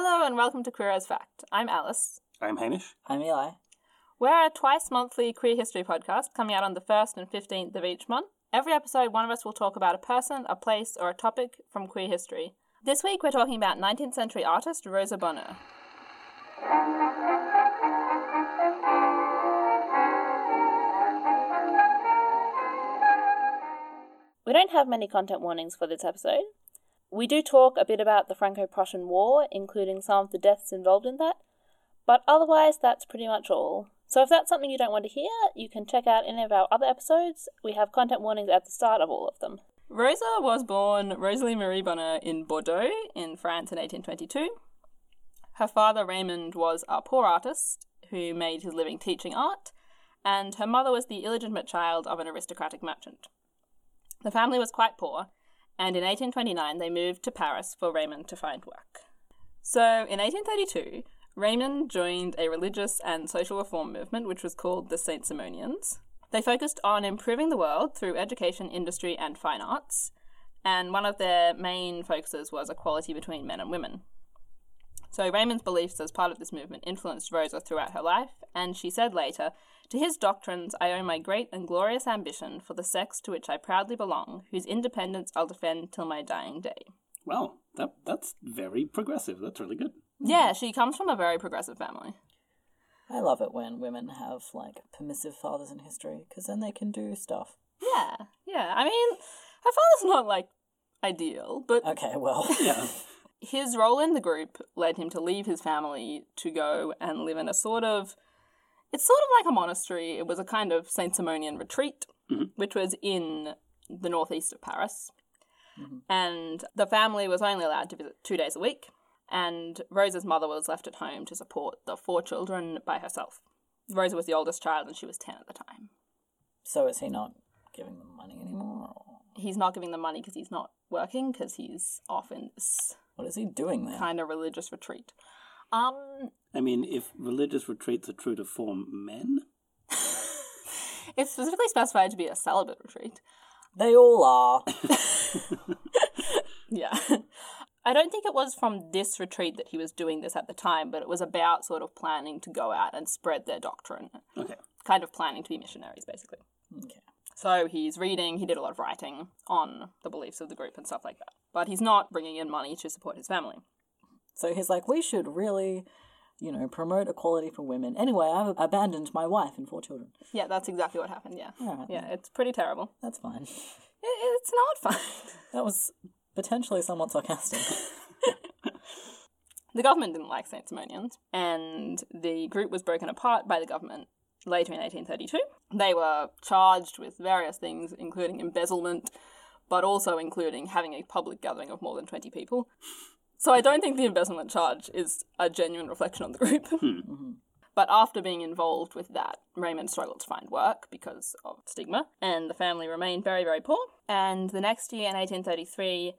Hello and welcome to Queer as Fact. I'm Alice. I'm Hamish. I'm Eli. We're a twice monthly queer history podcast coming out on the 1st and 15th of each month. Every episode, one of us will talk about a person, a place, or a topic from queer history. This week, we're talking about 19th century artist Rosa Bonheur. We don't have many content warnings for this episode. We do talk a bit about the Franco Prussian War, including some of the deaths involved in that, but otherwise, that's pretty much all. So if that's something you don't want to hear, you can check out any of our other episodes. We have content warnings at the start of all of them. Rosa was born Rosalie Marie Bonheur in Bordeaux in France in 1822. Her father, Raymond, was a poor artist who made his living teaching art, and her mother was the illegitimate child of an aristocratic merchant. The family was quite poor, and in 1829 they moved to Paris for Raymond to find work. So in 1832, Raymond joined a religious and social reform movement which was called the Saint Simonians. They focused on improving the world through education, industry, and fine arts, and one of their main focuses was equality between men and women. So Raymond's beliefs as part of this movement influenced Rosa throughout her life, and she said later, To his doctrines I owe my great and glorious ambition for the sex to which I proudly belong, whose independence I'll defend till my dying day. Well, that that's very progressive. That's really good. Yeah, she comes from a very progressive family. I love it when women have like permissive fathers in history because then they can do stuff. Yeah, yeah. I mean, her father's not like ideal, but Okay, well, Yeah. his role in the group led him to leave his family to go and live in a sort of it's sort of like a monastery it was a kind of saint simonian retreat Mhm. which was in the northeast of paris Mhm. and the family was only allowed to visit two days a week and rosa's mother was left at home to support the four children by herself rosa was the oldest child and she was 10 at the time so is he not giving them money anymore? Or he's not giving them money because he's not working because he's off in this what is he doing there? kind of religious retreat um I mean, if religious retreats are true to form men, It's specifically specified to be a celibate retreat. They all are. Yeah. I don't think it was from this retreat that he was doing this at the time, but it was about sort of planning to go out and spread their doctrine. okay. Kind of planning to be missionaries, basically. okay. So he's reading, he did a lot of writing on the beliefs of the group and stuff like that. But he's not bringing in money to support his family. So he's like, we should really, you know, promote equality for women. Anyway, I've abandoned my wife and four children. Yeah, that's exactly what happened, yeah. All right, Yeah, it's pretty terrible. that's fine. It, it's not fine. That was potentially somewhat sarcastic. The government didn't like Saint Simonians, and the group was broken apart by the government later in 1832. They were charged with various things, including embezzlement, but also including having a public gathering of more than 20 people. So I don't think the embezzlement charge is a genuine reflection on the group. Mhm. But after being involved with that, Raymond struggled to find work because of stigma, and the family remained very, very poor. And the next year, in 1833,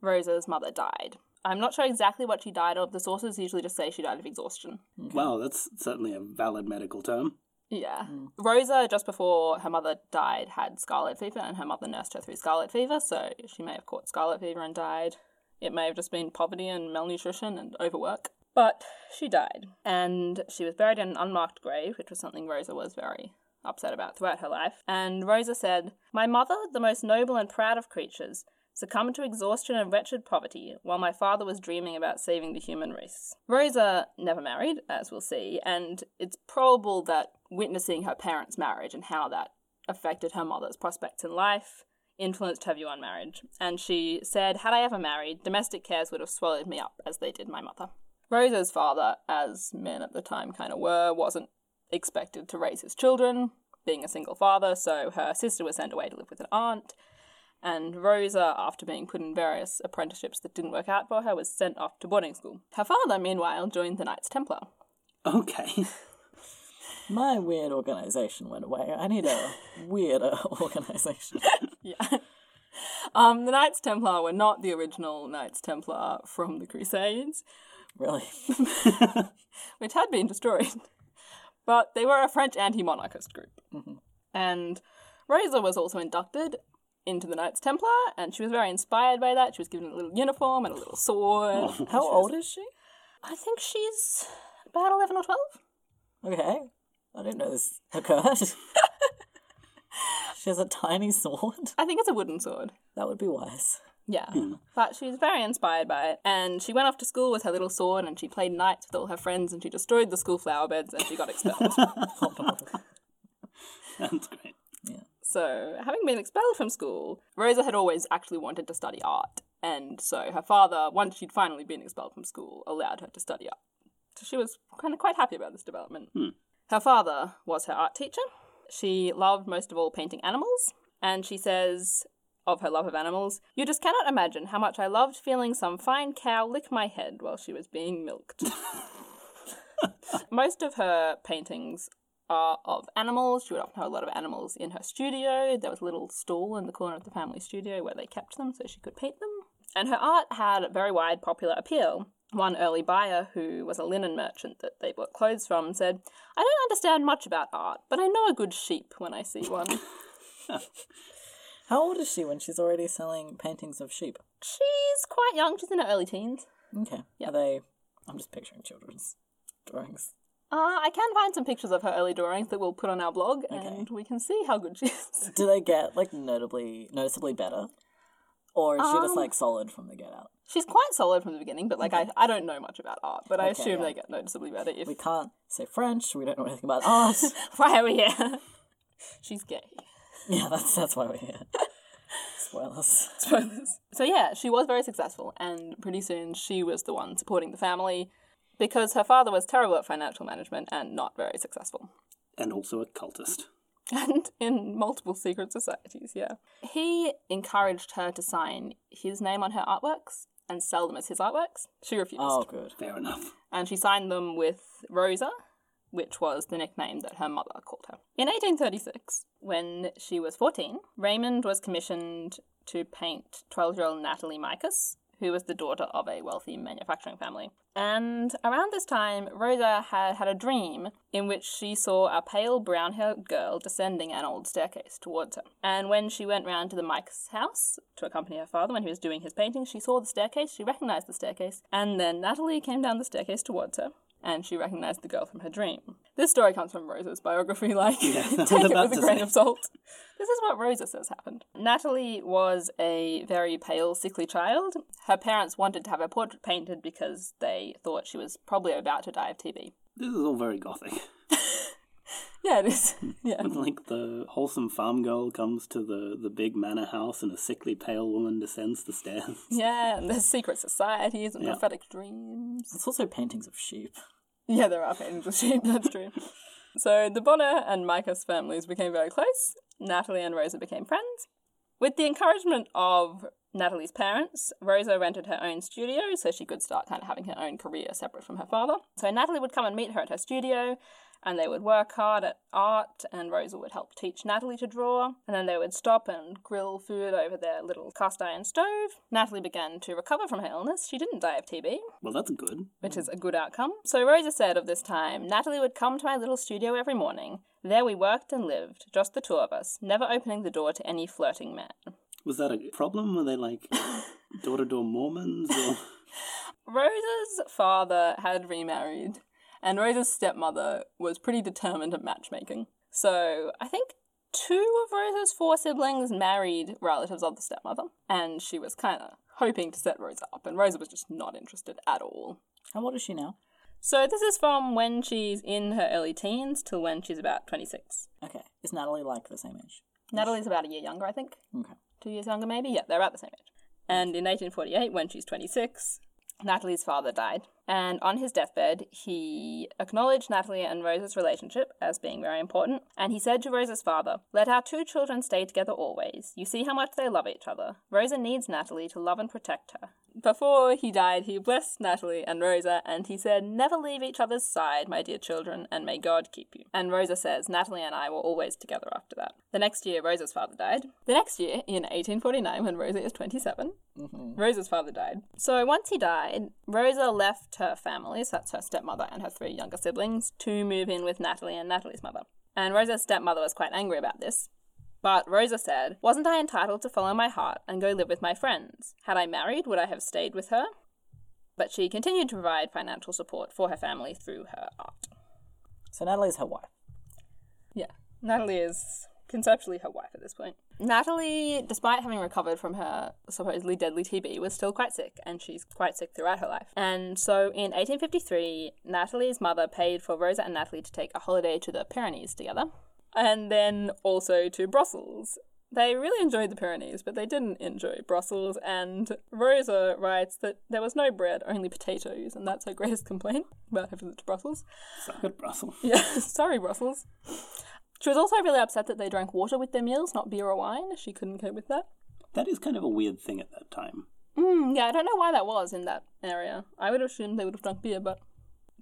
Rosa's mother died. I'm not sure exactly what she died of. The sources usually just say she died of exhaustion. Well, that's certainly a valid medical term. Yeah. Mm. Rosa, just before her mother died, had scarlet fever, and her mother nursed her through scarlet fever, so she may have caught scarlet fever and died. It may have just been poverty and malnutrition and overwork. But she died, and she was buried in an unmarked grave, which was something Rosa was very upset about throughout her life. And Rosa said, My mother, the most noble and proud of creatures, succumbed to exhaustion and wretched poverty, while my father was dreaming about saving the human race. Rosa never married, as we'll see, and it's probable that witnessing her parents' marriage and how that affected her mother's prospects in life influenced her view on marriage. And she said, Had I ever married, domestic cares would have swallowed me up as they did my mother. Rosa's father, as men at the time kind of were, wasn't expected to raise his children, being a single father, so her sister was sent away to live with an aunt. And Rosa, after being put in various apprenticeships that didn't work out for her, was sent off to boarding school. Her father, meanwhile, joined the Knights Templar. Okay. My weird organization went away. I need a weirder organization. Yeah. Um, the Knights Templar were not the original Knights Templar from the Crusades, Really? which had been destroyed. But they were a French anti monarchist group. Mhm. And Rosa was also inducted into the Knights Templar, and she was very inspired by that. She was given a little uniform and a little sword. Oh. How old is she? I think she's about 11 or 12. Okay. I didn't know this occurred. She has a tiny sword. I think it's a wooden sword. That would be wise. Yeah. Hmm. But she was very inspired by it. And she went off to school with her little sword and she played knights with all her friends and she destroyed the school flower beds and she got expelled. Oh. That's great. Yeah. so, having been expelled from school, Rosa had always actually wanted to study art. And so her father, once she'd finally been expelled from school, allowed her to study art. So she was kind of quite happy about this development. Hmm. Her father was her art teacher. She loved most of all painting animals. And she says of her love of animals, You just cannot imagine how much I loved feeling some fine cow lick my head while she was being milked. Most of her paintings are of animals. She would often have a lot of animals in her studio. There was a little stall in the corner of the family studio where they kept them so she could paint them. And her art had very wide popular appeal. One early buyer, who was a linen merchant that they bought clothes from, said, I don't understand much about art, but I know a good sheep when I see one. How old is she when she's already selling paintings of sheep? She's quite young. She's in her early teens. Okay. Yeah. Are they. I'm just picturing children's drawings. Uh, I can find some pictures of her early drawings that we'll put on our blog, and we can see how good she is. Do they get, like, notably, noticeably better? Or is she just, Um, like, solid from the get out? She's quite solid from the beginning, but like I, mm-hmm. I don't know much about art, but I Okay, assume yeah. they get noticeably better if We can't say French, we don't know anything about art. why are we here? She's gay. yeah, that's, that's why we're here. Spoilers. Spoilers. So yeah, she was very successful, and pretty soon she was the one supporting the family because her father was terrible at financial management and not very successful. And also a cultist. And in multiple secret societies, yeah. He encouraged her to sign his name on her artworks and sell them as his artworks. She refused. Oh, good. Fair enough. and she signed them with Rosa, which was the nickname that her mother called her. In 1836, when she was 14, Raymond was commissioned to paint 12 year old Natalie Micas, who was the daughter of a wealthy manufacturing family. And around this time, Rosa had had a dream in which she saw a pale brown haired girl descending an old staircase towards her. And when she went round to the Mike's house to accompany her father when he was doing his painting, she saw the staircase, she recognized the staircase, and then Natalie came down the staircase towards her. And she recognized the girl from her dream. This story comes from Rosa's biography, like, Yeah, take it with a grain say. of salt. This is what Rosa says happened. Natalie was a very pale, sickly child. Her parents wanted to have her portrait painted because they thought she was probably about to die of TB. This is all very gothic. Yeah, it is. yeah. Like, the wholesome farm girl comes to the, the big manor house and a sickly pale woman descends the stairs. Yeah, and there's secret societies and Yeah. prophetic dreams. It's also paintings of sheep. Yeah, there are paintings of sheep, that's true. So the Bonheur and Micas families became very close. Natalie and Rosa became friends. With the encouragement of Natalie's parents, Rosa rented her own studio so she could start kind of having her own career separate from her father. So Natalie would come and meet her at her studio, and they would work hard at art, and Rosa would help teach Natalie to draw, and then they would stop and grill food over their little cast iron stove. Natalie began to recover from her illness. She didn't die of TB, Well, that's good. which is a good outcome. So Rosa said of this time, Natalie would come to my little studio every morning. There we worked and lived, just the two of us, never opening the door to any flirting man. Was that a problem? Were they like door to door Mormons? Or... Rosa's father had remarried, and Rosa's stepmother was pretty determined at matchmaking. So I think two of Rosa's four siblings married relatives of the stepmother, and she was kind of hoping to set Rosa up, and Rosa was just not interested at all. How old is she now? So this is from when she's in her early teens till when she's about 26. Okay. Is Natalie like the same age? Natalie's about a year younger, I think. Okay. Two years younger, maybe? Yeah, they're about the same age. And in 1848, when she's 26, Natalie's father died. And on his deathbed, he acknowledged Natalie and Rosa's relationship as being very important. And he said to Rosa's father, Let our two children stay together always. You see how much they love each other. Rosa needs Natalie to love and protect her. Before he died, he blessed Natalie and Rosa, and he said, Never leave each other's side, my dear children, and may God keep you. And Rosa says, Natalie and I were always together after that. The next year, Rosa's father died. The next year, in 1849, when Rosa is 27, mm-hmm. Rosa's father died. So once he died, Rosa left her family, so that's her stepmother and her three younger siblings, to move in with Natalie and Natalie's mother. And Rosa's stepmother was quite angry about this. But Rosa said, Wasn't I entitled to follow my heart and go live with my friends? Had I married, would I have stayed with her? but she continued to provide financial support for her family through her art. So Natalie's her wife. Yeah, Natalie is conceptually her wife at this point. Natalie, despite having recovered from her supposedly deadly TB, was still quite sick, and she's quite sick throughout her life. And so in 1853, Natalie's mother paid for Rosa and Natalie to take a holiday to the Pyrenees together, and then also to Brussels. They really enjoyed the Pyrenees, but they didn't enjoy Brussels, and Rosa writes that there was no bread, only potatoes, and that's her greatest complaint about her visit to Brussels. Suck at Brussels. Yeah, sorry, Brussels. She was also really upset that they drank water with their meals, not beer or wine. She couldn't cope with that. That is kind of a weird thing at that time. Mm, yeah, I don't know why that was in that area. I would have assumed they would have drunk beer, but.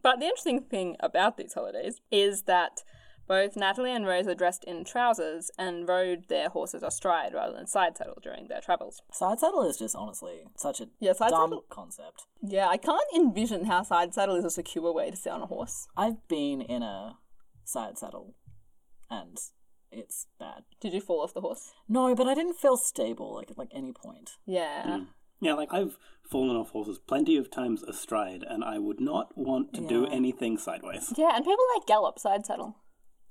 But the interesting thing about these holidays is that both Natalie and Rose are dressed in trousers and rode their horses astride rather than side saddle during their travels. Side saddle is just honestly such a Yeah, side dumb saddle- concept. Yeah, I can't envision how side saddle is a secure way to sit on a horse. I've been in a side saddle and it's bad. Did you fall off the horse? No, but I didn't feel stable like at like any point. Yeah. Mm. Yeah, like I've fallen off horses plenty of times astride, and I would not want to do anything sideways. Yeah, and people like gallop side saddle.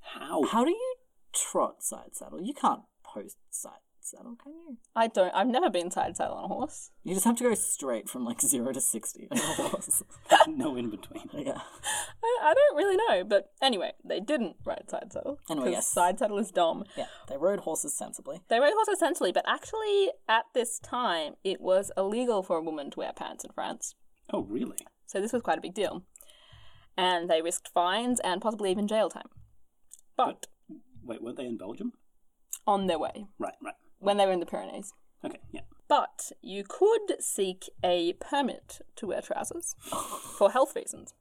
How? How do you trot side saddle? You can't post side saddle, can you? I don't. I've never been side saddle on a horse. You just have to go straight from like zero to sixty on a horse. no in between. yeah. I, I don't really know, but anyway, they didn't ride side saddle. Anyway, 'cause yes. side saddle is dumb. Yeah. They rode horses sensibly. They rode horses sensibly, but actually, at this time, it was illegal for a woman to wear pants in France. Oh, really? So this was quite a big deal. And they risked fines and possibly even jail time. But Wait, weren't they in Belgium? on their way, Right, right. When they were in the Pyrenees. Okay, yeah. But you could seek a permit to wear trousers for health reasons.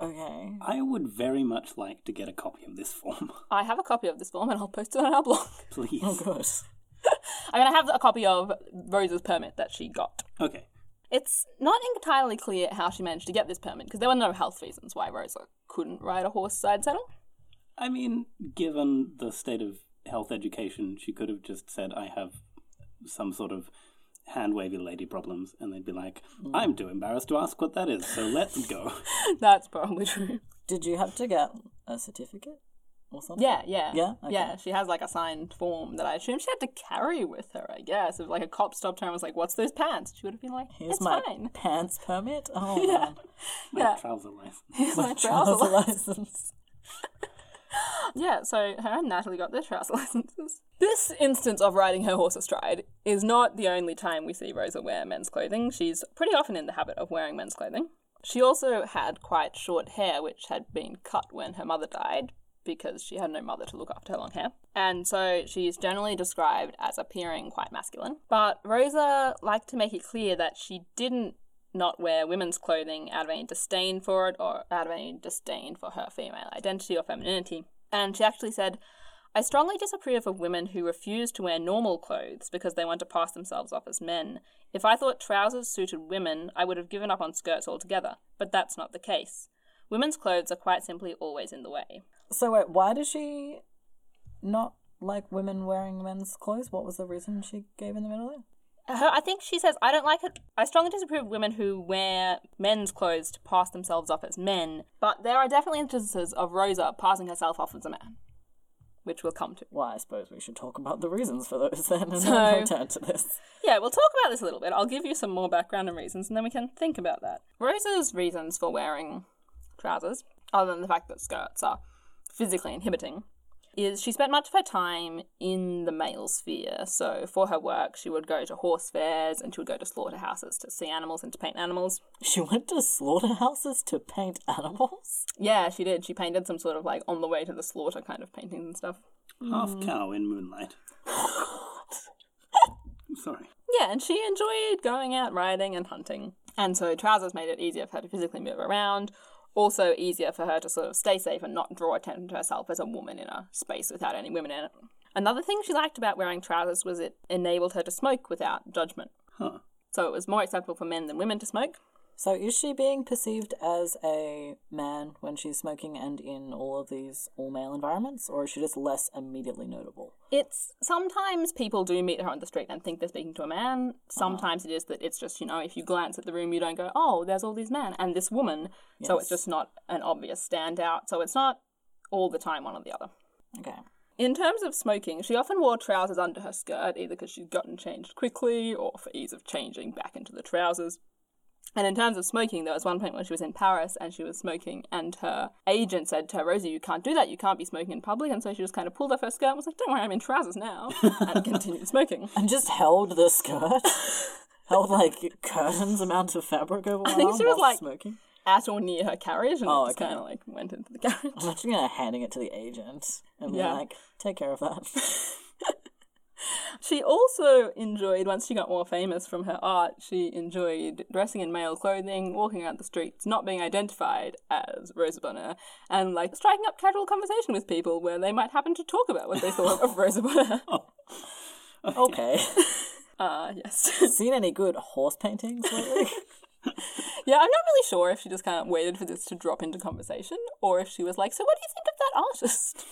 Okay. I would very much like to get a copy of this form, I have a copy of this form and I'll post it on our blog. please. Oh good. I mean, I have a copy of Rose's permit that she got. Okay. It's not entirely clear how she managed to get this permit because there were no health reasons why Rosa couldn't ride a horse side saddle. I mean, given the state of health education, she could have just said, I have some sort of hand wavy lady problems, and they'd be like, hmm. I'm too embarrassed to ask what that is, so let's go. That's probably true. Did you have to get a certificate or something? Yeah, yeah. Yeah? Okay. Yeah, she has like a signed form that I assume she had to carry with her, I guess. If like a cop stopped her and was like, What's those pants? She would have been like, Here's It's my fine. pants permit. Oh man. My Yeah. trouser license. Here's my trouser Trouser license. license. Yeah, so her and Natalie got their trouser licenses. This instance of riding her horse astride is not the only time we see Rosa wear men's clothing. She's pretty often in the habit of wearing men's clothing. She also had quite short hair, which had been cut when her mother died because she had no mother to look after her long hair. And so she's generally described as appearing quite masculine. But Rosa liked to make it clear that she didn't not wear women's clothing out of any disdain for it or out of any disdain for her female identity or femininity. And she actually said, I strongly disapprove of women who refuse to wear normal clothes because they want to pass themselves off as men. If I thought trousers suited women, I would have given up on skirts altogether, but that's not the case. Women's clothes are quite simply always in the way. So wait, why does she not like women wearing men's clothes? What was the reason she gave in the middle there? Her, I think she says, I don't like it. I strongly disapprove of women who wear men's clothes to pass themselves off as men, but there are definitely instances of Rosa passing herself off as a man, which we'll come to. Well, I suppose we should talk about the reasons for those then and So- then return to this. Yeah, we'll talk about this a little bit. I'll give you some more background and reasons, and then we can think about that. Rosa's reasons for wearing trousers, other than the fact that skirts are physically inhibiting, is she spent much of her time in the male sphere. So for her work, she would go to horse fairs and she would go to slaughterhouses to see animals and to paint animals. She went to slaughterhouses to paint animals? Yeah, she did. She painted some sort of like on the way to the slaughter kind of paintings and stuff. Half hmm. cow in moonlight. Sorry. Yeah, and she enjoyed going out riding and hunting. And so trousers made it easier for her to physically move around, also easier for her to sort of stay safe and not draw attention to herself as a woman in a space without any women in it. Another thing she liked about wearing trousers was it enabled her to smoke without judgment. Huh. So it was more acceptable for men than women to smoke. So is she being perceived as a man when she's smoking and in all of these all male environments, or is she just less immediately notable? It's sometimes people do meet her on the street and think they're speaking to a man. Uh-huh. Sometimes it is that it's just, you know, if you glance at the room, you don't go, oh, there's all these men and this woman. So it's just not an obvious standout. So it's not all the time one or the other. Okay. In terms of smoking, she often wore trousers under her skirt, either because she'd gotten changed quickly or for ease of changing back into the trousers. And in terms of smoking, there was one point when she was in Paris and she was smoking, and her agent said to her, Rosie, you can't do that, you can't be smoking in public. And so she just kind of pulled off her skirt and was like, Don't worry, I'm in trousers now, and continued smoking. And just held the skirt, held like curtains amount of fabric over I think she was, like- smoking. At or near her carriage, and Oh, okay. kind of like went into the carriage. I'm actually gonna handing it to the agent and Yeah. like, take care of that. She also enjoyed, once she got more famous from her art, she enjoyed dressing in male clothing, walking out the streets, not being identified as Rosa Bonheur, and like striking up casual conversation with people where they might happen to talk about what they thought of Rosa Bonheur. okay. Uh, yes. Seen any good horse paintings lately? yeah, I'm not really sure if she just kind of waited for this to drop into conversation or if she was like, so what do you think of that artist?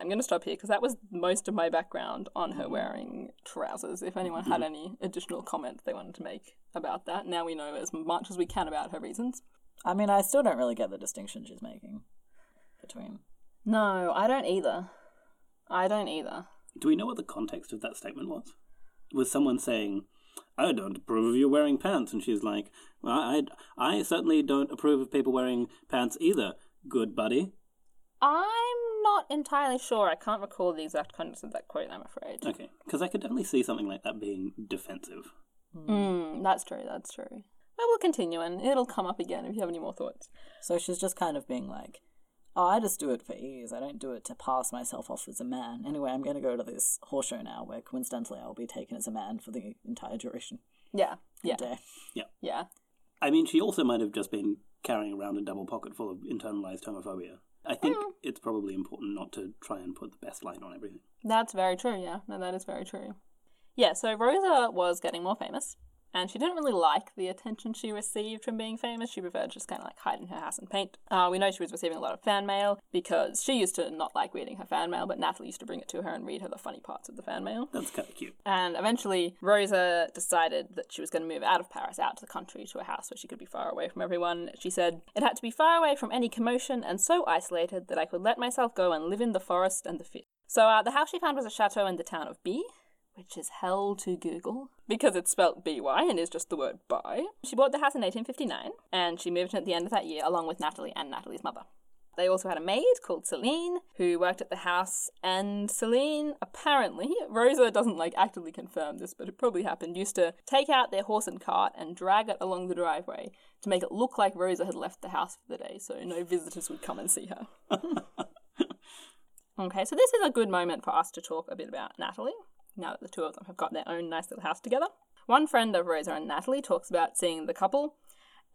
I'm going to stop here because that was most of my background on her mm-hmm. wearing trousers. If anyone had mm-hmm. any additional comment they wanted to make about that, now we know as much as we can about her reasons. I mean, I still don't really get the distinction she's making between. No, I don't either. I don't either. Do we know what the context of that statement was? Was someone saying, "I don't approve of you wearing pants," and she's like, "Well, I, I certainly don't approve of people wearing pants either, good buddy." I'm not entirely sure. I can't recall the exact context of that quote, I'm afraid. Okay, because I could definitely see something like that being defensive. Mm, that's true, that's true. Well, we'll continue and it'll come up again if you have any more thoughts. So she's just kind of being like, oh, I just do it for ease. I don't do it to pass myself off as a man. Anyway, I'm going to go to this horse show now where coincidentally I'll be taken as a man for the entire duration Yeah, of yeah, the day. yeah. I mean, she also might have just been carrying around a double pocket full of internalized homophobia. I think hmm. it's probably important not to try and put the best light on everything. That's very true, yeah. No, that is very true. Yeah, so Rosa was getting more famous, and she didn't really like the attention she received from being famous. She preferred to just kind of like hide in her house and paint. Uh, we know she was receiving a lot of fan mail because she used to not like reading her fan mail, but Natalie used to bring it to her and read her the funny parts of the fan mail. That's kind of cute. And eventually, Rosa decided that she was going to move out of Paris, out to the country, to a house where she could be far away from everyone. She said, It had to be far away from any commotion and so isolated that I could let myself go and live in the forest and the fish. So, uh, the house she found was a chateau in the town of B, which is hell to Google because it's spelled B-Y and is just the word by. She bought the house in 1859 and she moved in at the end of that year along with Natalie and Natalie's mother. They also had a maid called Celine who worked at the house, and Celine apparently, Rosa doesn't like actively confirm this, but it probably happened, used to take out their horse and cart and drag it along the driveway to make it look like Rosa had left the house for the day so no visitors would come and see her. okay, so this is a good moment for us to talk a bit about Natalie, now that the two of them have got their own nice little house together. One friend of Rosa and Natalie talks about seeing the couple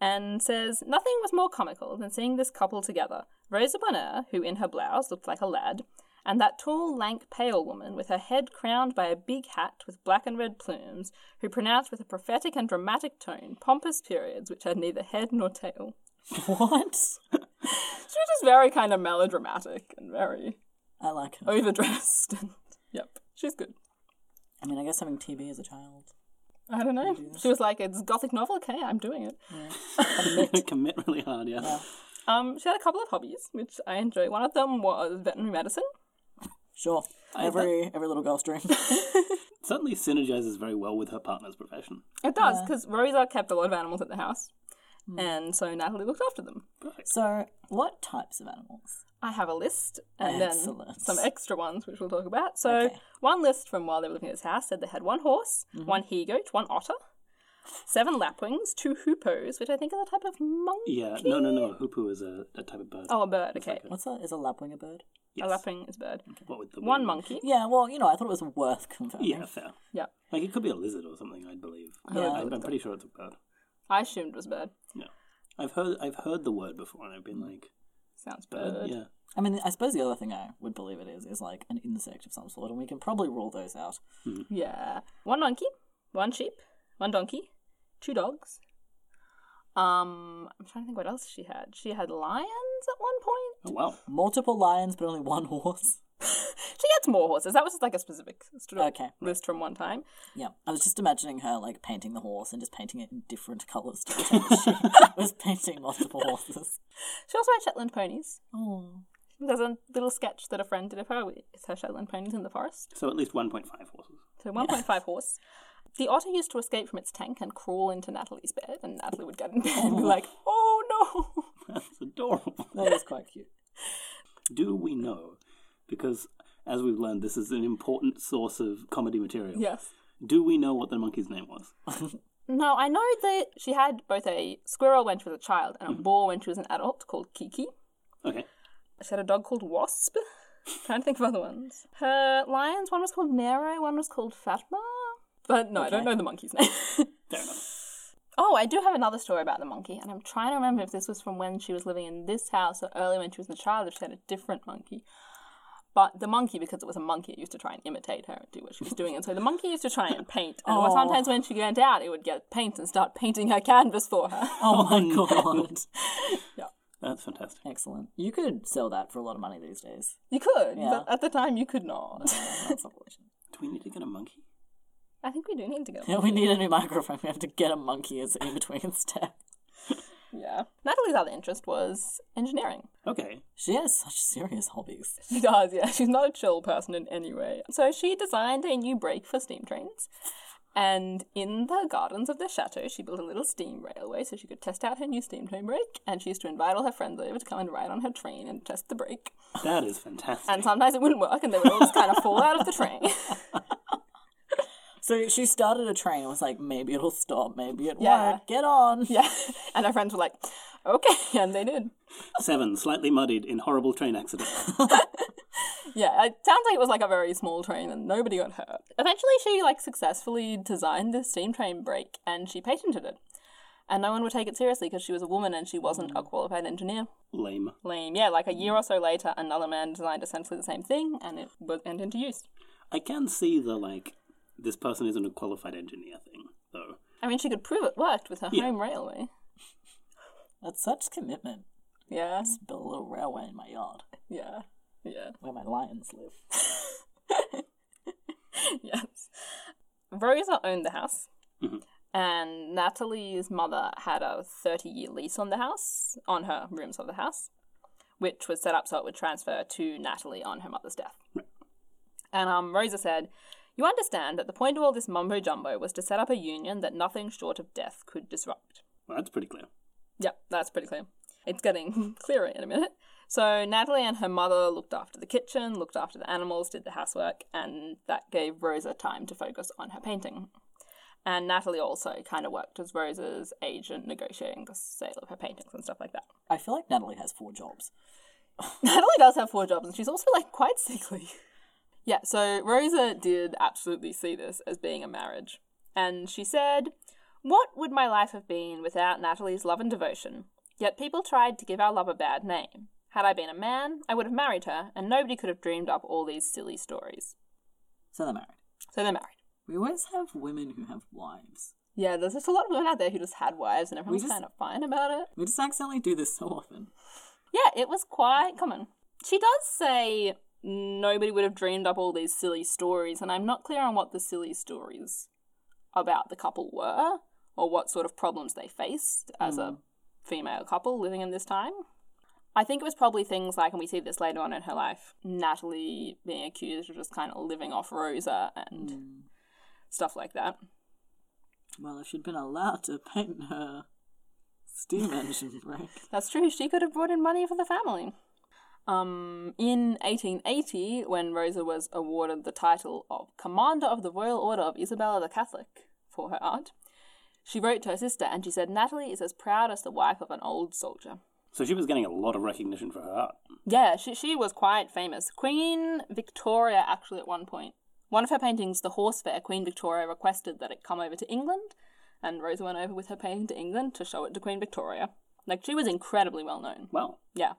and says nothing was more comical than seeing this couple together. Rosa Bonheur, who in her blouse looked like a lad, and that tall, lank, pale woman with her head crowned by a big hat with black and red plumes, who pronounced with a prophetic and dramatic tone pompous periods which had neither head nor tail. What? She was just very kind of melodramatic and very I like her. overdressed. And, yep, she's good. I mean, I guess having TB as a child. I don't know. She was like, "It's a gothic novel. Okay, I'm doing it." Commit really hard, yeah. Um, she had a couple of hobbies, which I enjoy. One of them was veterinary medicine. Sure. Every every little girl's dream. Certainly synergizes very well with her partner's profession. It does, because Rosa kept a lot of animals at the house, Mm. and so Natalie looked after them. so, what types of animals? I have a list, and Excellent. then some extra ones, which we'll talk about. So, Okay. one list from while they were living at this house said they had one horse, mm-hmm. one he goat, one otter, seven lapwings, two hoopoes, which I think is a type of monkey. Yeah, no, no, no. Hoopoe is a, a type of bird. Oh, a bird, okay. What's that? Is a lapwing a bird? yes. A lapwing is a bird. What with the One wing? monkey. Yeah, well, you know, I thought it was worth confirming. Yeah, fair. Yeah. Like it could be a lizard or something. I believe. Yeah. I, I'm pretty sure it's a bird. I assumed it was a bird. Yeah, I've heard I've heard the word before, and I've been like, Sounds bird. bird. Yeah, I mean, I suppose the other thing I would believe it is is like an insect of some sort, and we can probably rule those out. Yeah. One monkey, one sheep, one donkey, two dogs, Um, I'm trying to think what else she had. She had lions at one point. Oh, wow. Multiple lions, but only one horse. She gets more horses. That was just like a specific sort of Okay. list from one time. Yeah, I was just imagining her like painting the horse and just painting it in different colours to she was painting multiple horses. She also had Shetland ponies. Oh, There's a little sketch that a friend did of her with her Shetland ponies in the forest. So at least 1.5 horses. So 1.5 horse. The otter used to escape from its tank and crawl into Natalie's bed, and Natalie would get in bed and be like, "Oh no!" That's adorable. that is quite cute. Do we know? Because as we've learned, this is an important source of comedy material. yes. Do we know what the monkey's name was? No, I know that she had both a squirrel when she was a child and a mm-hmm. boar when she was an adult called Kiki. Okay. She had a dog called Wasp. trying to think of other ones. Her lions, one was called Nero, one was called Fatma. But no, I don't know the monkey's name. Fair enough. oh, I do have another story about the monkey, and I'm trying to remember if this was from when she was living in this house or early when she was a child, if she had a different monkey. But the monkey, because it was a monkey, it used to try and imitate her and do what she was doing. And so the monkey used to try and paint. And Aw. sometimes when she went out, it would get paint and start painting her canvas for her. Oh my god. yeah. That's fantastic. Excellent. You could sell that for a lot of money these days. You could, Yeah. but at the time you could not. That's unfortunate. Do we need to get a monkey? I think we do need to go. Yeah, we need a new microphone. We have to get a monkey as in between step. Yeah. Natalie's other interest was engineering. Okay. She has such serious hobbies. She does, yeah. She's not a chill person in any way. So she designed a new brake for steam trains. And in the gardens of the chateau, she built a little steam railway so she could test out her new steam train brake. And she used to invite all her friends over to come and ride on her train and test the brake. That is fantastic. And sometimes it wouldn't work, and they would all just kind of fall out of the train. So she started a train and was like, maybe it'll stop, maybe it Yeah. won't. Get on. yeah. And her friends were like, okay. And they did. Seven, slightly muddied in horrible train accident. Yeah, it sounds like it was like a very small train and nobody got hurt. Eventually, she like successfully designed this steam train brake and she patented it. And no one would take it seriously because she was a woman and she wasn't a qualified engineer. Lame. Lame. Yeah, like a year or so later, another man designed essentially the same thing and it went into use. I can see the, like, this person isn't a qualified engineer thing, though. I mean, she could prove it worked with her Yeah. home railway. That's such commitment. Yeah, Just build a little railway in my yard yeah, yeah. where my lions live. yes. Rosa owned the house. Mhm. And Natalie's mother had a 30 year lease on the house, on her rooms of the house, which was set up so it would transfer to Natalie on her mother's death. And um, Rosa said, You understand that the point of all this mumbo jumbo was to set up a union that nothing short of death could disrupt. Well, that's pretty clear. Yep, that's pretty clear. It's getting clearer in a minute. So Natalie and her mother looked after the kitchen, looked after the animals, did the housework, and that gave Rosa time to focus on her painting. And Natalie also kind of worked as Rosa's agent, negotiating the sale of her paintings and stuff like that. I feel like Natalie has four jobs. Natalie does have four jobs, and she's also like quite sickly. Yeah, so Rosa did absolutely see this as being a marriage. And she said, What would my life have been without Natalie's love and devotion? Yet people tried to give our love a bad name. Had I been a man, I would have married her, and nobody could have dreamed up all these silly stories. So they're married. So they're married. We always have women who have wives. Yeah, there's just a lot of women out there who just had wives, and everyone's just- kind of fine about it. We just accidentally do this so often. Yeah, it was quite common. She does say nobody would have dreamed up all these silly stories, and I'm not clear on what the silly stories about the couple were, or what sort of problems they faced as a hmm. female couple living in this time. I think it was probably things like, and we see this later on in her life, Natalie being accused of just kind of living off Rosa and hmm. stuff like that. Well, if she'd been allowed to paint her steam engine brake. That's true. She could have brought in money for the family. Um, in 1880, when Rosa was awarded the title of Commander of the Royal Order of Isabella the Catholic for her art, she wrote to her sister and she said, Natalie is as proud as the wife of an old soldier. So she was getting a lot of recognition for her art. Yeah, she, she was quite famous. Queen Victoria, actually, at one point, one of her paintings, The Horse Fair, Queen Victoria requested that it come over to England, and Rosa went over with her painting to England to show it to Queen Victoria. Like, she was incredibly well known. Well, Yeah.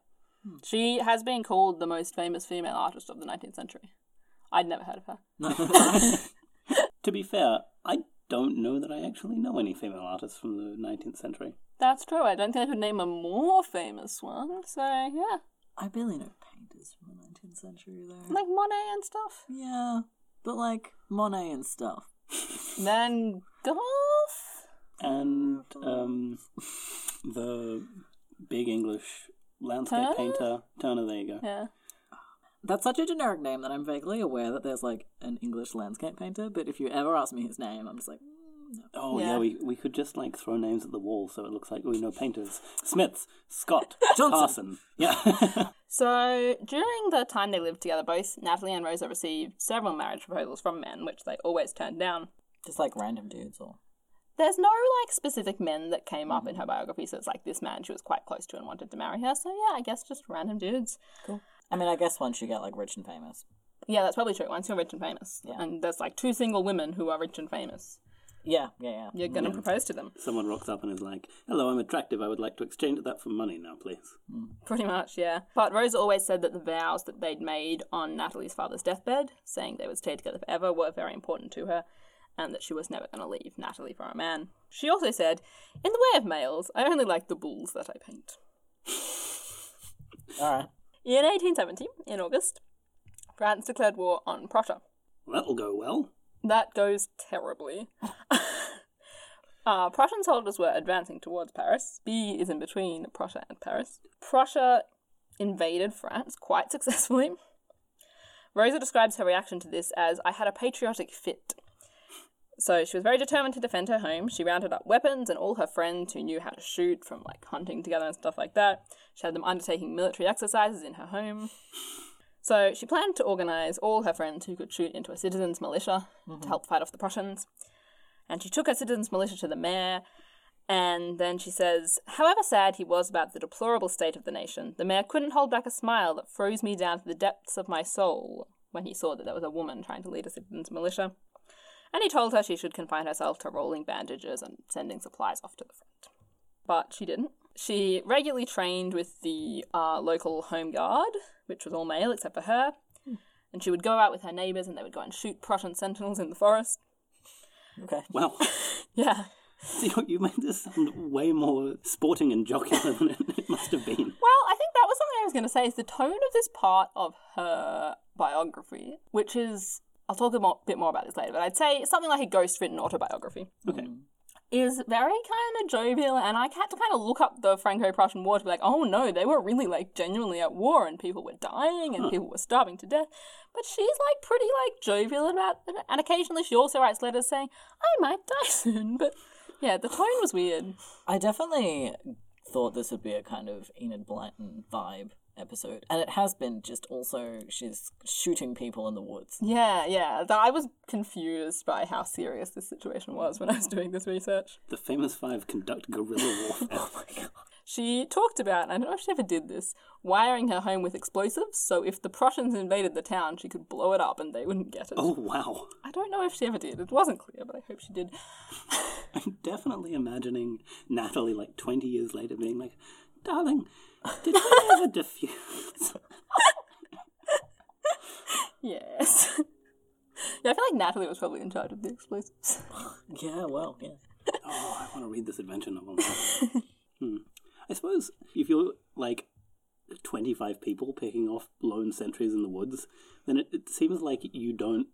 She has been called the most famous female artist of the 19th century. I'd never heard of her. to be fair, I don't know that I actually know any female artists from the 19th century. That's true. I don't think I could name a more famous one. So yeah, I barely know painters from the 19th century, though. like Monet and stuff. yeah, but like Monet and stuff. Van Gogh. And um, the big English landscape Turner? painter Turner. There you go. Yeah. That's such a generic name that I'm vaguely aware that there's like an English landscape painter, but if you ever ask me his name, I'm just like, mm, no. Oh yeah. Yeah. we we could just like throw names at the wall so it looks like we know painters. Smiths, Scott, Johnson. Carson. Yeah. So during the time they lived together, both Natalie and Rosa received several marriage proposals from men, which they always turned down. Just like random dudes or. There's no like specific men that came up in mm. her biography, so it's like this man she was quite close to and wanted to marry her. So yeah, I guess just random dudes. Cool. I mean, I guess once you get like rich and famous. Yeah, that's probably true. Once you're rich and famous, Yeah. and there's like two single women who are rich and famous, Yeah, yeah, yeah. you're gonna mm. propose to them. Someone rocks up and is like, "Hello, I'm attractive. I would like to exchange that for money now, please." Mm. Pretty much, yeah. But Rosa always said that the vows that they'd made on Natalie's father's deathbed, saying they would stay together forever, were very important to her, and that she was never going to leave Natalie for a man. She also said, In the way of males, I only like the bulls that I paint. All right. In 1870, in August, France declared war on Prussia. Well, that'll go well. That goes terribly. uh, Prussian soldiers were advancing towards Paris. B is in between Prussia and Paris. Prussia invaded France quite successfully. Rosa describes her reaction to this as I had a patriotic fit. So she was very determined to defend her home. She rounded up weapons and all her friends who knew how to shoot from like hunting together and stuff like that. She had them undertaking military exercises in her home. So she planned to organise all her friends who could shoot into a citizens' militia to mm-hmm. help fight off the Prussians. And she took her citizens' militia to the mayor, and then she says, However sad he was about the deplorable state of the nation, the mayor couldn't hold back a smile that froze me down to the depths of my soul when he saw that there was a woman trying to lead a citizens' militia. And he told her she should confine herself to rolling bandages and sending supplies off to the front. But she didn't. She regularly trained with the uh, local home guard, which was all male except for her. And she would go out with her neighbours and they would go and shoot Prussian sentinels in the forest. Okay. Well, Yeah. see, you made this sound way more sporting and jocular than it, it must have been. Well, I think that was something I was going to say is the tone of this part of her biography, which is, I'll talk a mo- bit more about this later, but I'd say something like a ghost written autobiography. Okay. is very kind of jovial, and I had to kind of look up the Franco-Prussian War to be like, oh no, they were really like genuinely at war, and people were dying, and people were starving to death. But she's like pretty like jovial about it, and occasionally she also writes letters saying, I might die soon. But yeah, the tone was weird. I definitely thought this would be a kind of Enid Blyton vibe episode, and it has been. Just also, she's shooting people in the woods. Yeah, yeah. Th- I was confused by how serious this situation was when I was doing this research. The famous five conduct guerrilla warfare. oh my god. She talked about, and I don't know if she ever did this, wiring her home with explosives, so if the Prussians invaded the town, she could blow it up and they wouldn't get it. Oh wow. I don't know if she ever did. It wasn't clear, but I hope she did. I'm definitely imagining Natalie like 20 years later being like, darling, did I ever diffuse? Yes. yeah, I feel like Natalie was probably in charge of the explosives. Yeah, well, yeah. Oh, I want to read this adventure novel. hmm. I suppose if you're like 25 people picking off lone sentries in the woods, then it, it seems like you don't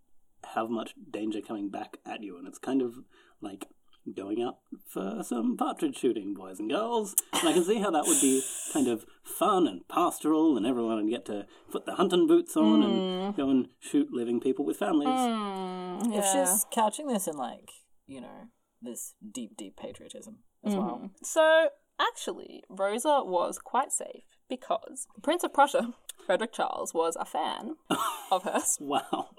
have much danger coming back at you, and it's kind of like going out for some partridge shooting, boys and girls. And I can see how that would be kind of fun and pastoral, and everyone would get to put their hunting boots on and go and shoot living people with families. Hmm, If she's couching this in like, you know, this deep, deep patriotism as well. So, actually, Rosa was quite safe because the Prince of Prussia, Frederick Charles, was a fan of hers. Wow.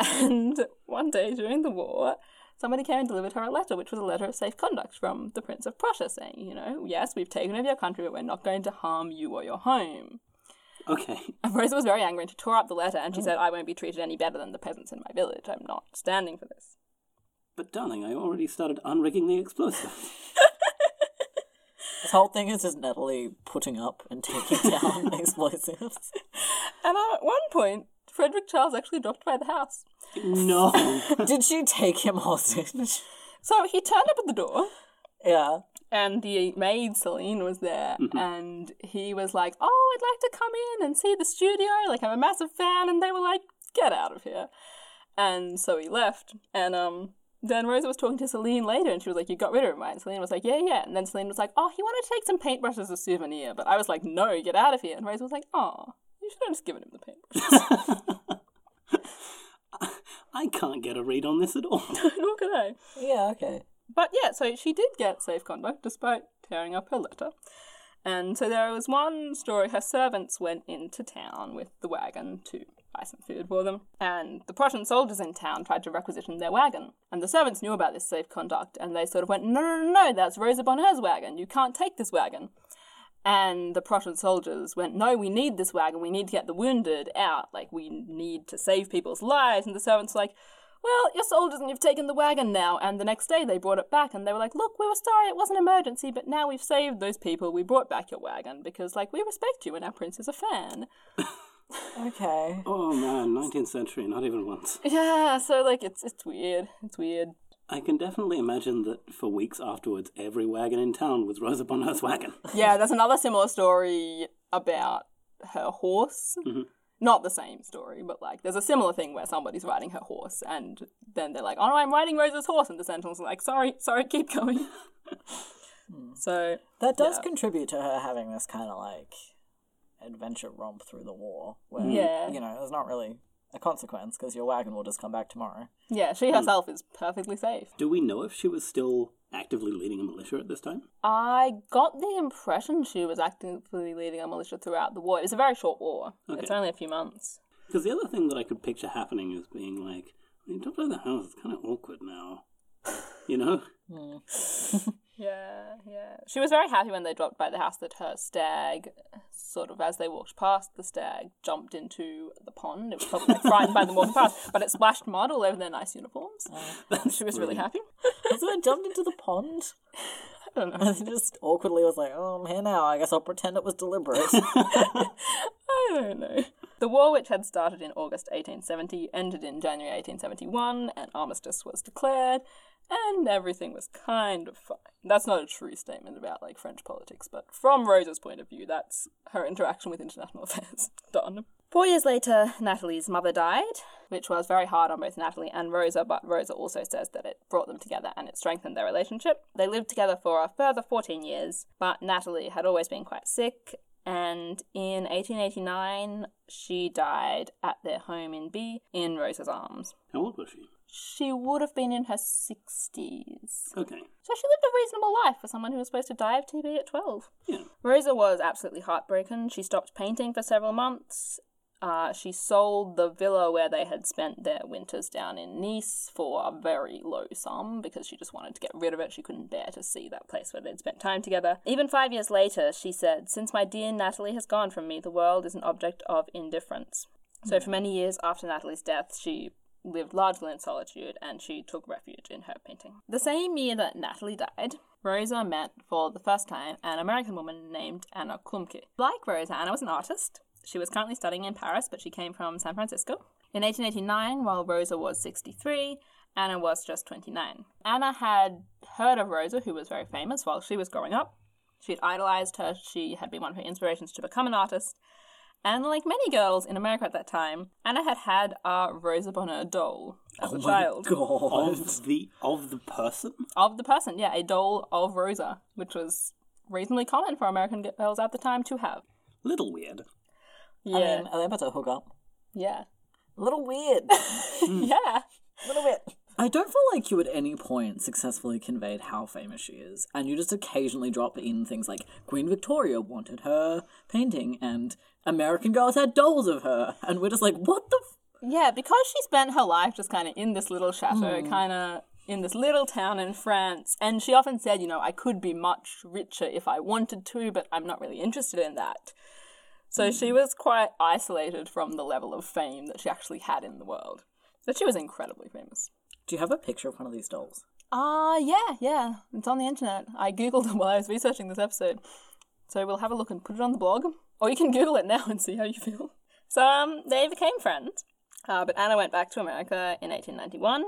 And one day during the war, somebody came and delivered her a letter, which was a letter of safe conduct from the Prince of Prussia, saying, you know, yes, we've taken over your country, but we're not going to harm you or your home. Okay. And Rosa was very angry and she tore up the letter and she oh. said, I won't be treated any better than the peasants in my village. I'm not standing for this. But darling, I already started unrigging the explosive. This whole thing is just Natalie putting up and taking down explosives. And at one point, Frederick Charles actually dropped by the house. no. Did she take him hostage? So he turned up at the door yeah. and the maid Celine was there, and he was like, "Oh, I'd like to come in and see the studio. Like, I'm a massive fan." And they were like, "Get out of here!" And so he left. And um, then Rosa was talking to Celine later, and she was like, "You got rid of him, right?" And Celine was like, "Yeah, yeah." And then Celine was like, "Oh, he wanted to take some paintbrushes as a souvenir," but I was like, "No, get out of here." And Rosa was like, "Oh, you should have just given him the paintbrushes." I can't get a read on this at all. Nor can I. Yeah, okay. But yeah, so she did get safe conduct despite tearing up her letter. And so there was one story her servants went into town with the wagon to buy some food for them. And the Prussian soldiers in town tried to requisition their wagon. And the servants knew about this safe conduct and they sort of went, no, no, no, no, that's Rosa Bonheur's wagon. You can't take this wagon. And the Prussian soldiers went, No, we need this wagon. We need to get the wounded out. Like, we need to save people's lives. And the servants were like, Well, you're soldiers and you've taken the wagon now. And the next day they brought it back and they were like, Look, we were sorry, it was an emergency, but now we've saved those people. We brought back your wagon because, like, we respect you and our prince is a fan. Okay. oh man, 19th century, not even once. Yeah, so, like, it's, it's weird. It's weird. I can definitely imagine that for weeks afterwards, every wagon in town was Rosa Bonheur's wagon. Yeah, there's another similar story about her horse. Mm-hmm. Not the same story, but like there's a similar thing where somebody's riding her horse, and then they're like, "Oh no, I'm riding Rosa's horse," and the sentinel's are like, "Sorry, sorry, keep going." Hmm. so That does Yeah. contribute to her having this kind of like adventure romp through the war, where Yeah. you know there's not really a consequence because your wagon will just come back tomorrow. yeah, she hmm. herself is perfectly safe. Do we know if she was still actively leading a militia at this time? I got the impression she was actively leading a militia throughout the war. It was a very short war. It's only a few months. Because the other thing that I could picture happening is being like, I mean, don't of the house is kind of awkward now. You know? Hmm. Yeah, yeah. She was very happy when they dropped by the house that her stag, sort of as they walked past, the stag jumped into the pond. It was probably like, frightened by them walking past, but it splashed mud all over their nice uniforms. Oh, she was really happy. So it jumped into the pond. I don't know. And just awkwardly was like, "Oh, I'm here now. I guess I'll pretend it was deliberate." I don't know. The war, which had started in August 1870, ended in January 1871, and armistice was declared, and everything was kind of fine. That's not a true statement about like French politics, but from Rosa's point of view, that's her interaction with international affairs. Done. Four years later, Natalie's mother died, which was very hard on both Natalie and Rosa, but Rosa also says that it brought them together and it strengthened their relationship. They lived together for a further 14 years, but Natalie had always been quite sick, and in 1889, she died at their home in By in Rosa's arms. How old was she? She would have been in her 60s. Okay. So she lived a reasonable life for someone who was supposed to die of TB at 12. Yeah. Rosa was absolutely heartbroken. She stopped painting for several months. Uh, she sold the villa where they had spent their winters down in Nice for a very low sum because she just wanted to get rid of it. She couldn't bear to see that place where they'd spent time together. Even five years later, she said, Since my dear Natalie has gone from me, the world is an object of indifference. So, for many years after Natalie's death, she lived largely in solitude and she took refuge in her painting. The same year that Natalie died, Rosa met for the first time an American woman named Anna Klumpke. Like Rosa, Anna was an artist. She was currently studying in Paris, but she came from San Francisco. In 1889, while Rosa was 63, Anna was just 29. Anna had heard of Rosa, who was very famous while she was growing up. She'd idolized her, she had been one of her inspirations to become an artist. And like many girls in America at that time, Anna had had a Rosa Bonheur doll as a oh child. God. Of the of the person? Of the person, yeah, a doll of Rosa, which was reasonably common for American girls at the time to have. Little weird. Yeah. I mean, are they about to hook up? yeah. A little weird. Hmm. Yeah. A little bit. I don't feel like you at any point successfully conveyed how famous she is, and you just occasionally drop in things like Queen Victoria wanted her painting, and American girls had dolls of her, and we're just like, what the? F-? Yeah, because she spent her life just kind of in this little chateau, kind of in this little town in France, and she often said, you know, I could be much richer if I wanted to, but I'm not really interested in that. So she was quite isolated from the level of fame that she actually had in the world. But she was incredibly famous. Do you have a picture of one of these dolls? Ah, yeah, yeah. It's on the internet. I googled it while I was researching this episode. So we'll have a look and put it on the blog. Or you can Google it now and see how you feel. So um, they became friends. Uh, but Anna went back to America in 1891.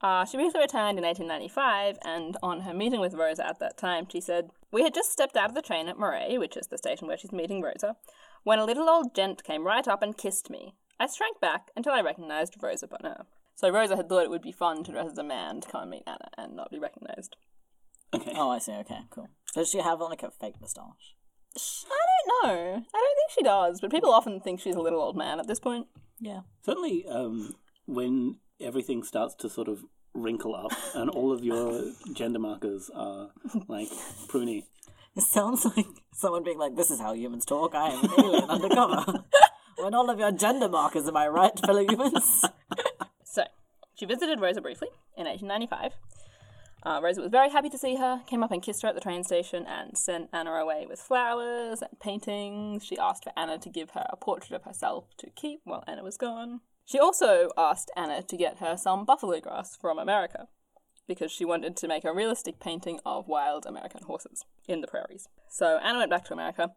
Uh, she briefly returned in 1895, and on her meeting with Rosa at that time, she said, We had just stepped out of the train at Moret, which is the station where she's meeting Rosa, when a little old gent came right up and kissed me. I shrank back until I recognised Rosa Bonheur. So Rosa had thought it would be fun to dress as a man to come and meet Anna and not be recognised. Okay. Oh, I see. Okay, cool. Does she have like a fake moustache? I don't know. I don't think she does, but people often think she's a little old man at this point. Yeah. Certainly, um, when everything starts to sort of wrinkle up and all of your gender markers are like pruny. It sounds like someone being like, "This is how humans talk. I am an alien undercover." when all of your gender markers, am I right, fellow humans? So, she visited Rosa briefly in 1895. Uh, Rosa was very happy to see her, came up and kissed her at the train station, and sent Anna away with flowers and paintings. She asked for Anna to give her a portrait of herself to keep while Anna was gone. She also asked Anna to get her some buffalo grass from America because she wanted to make a realistic painting of wild American horses in the prairies. So Anna went back to America.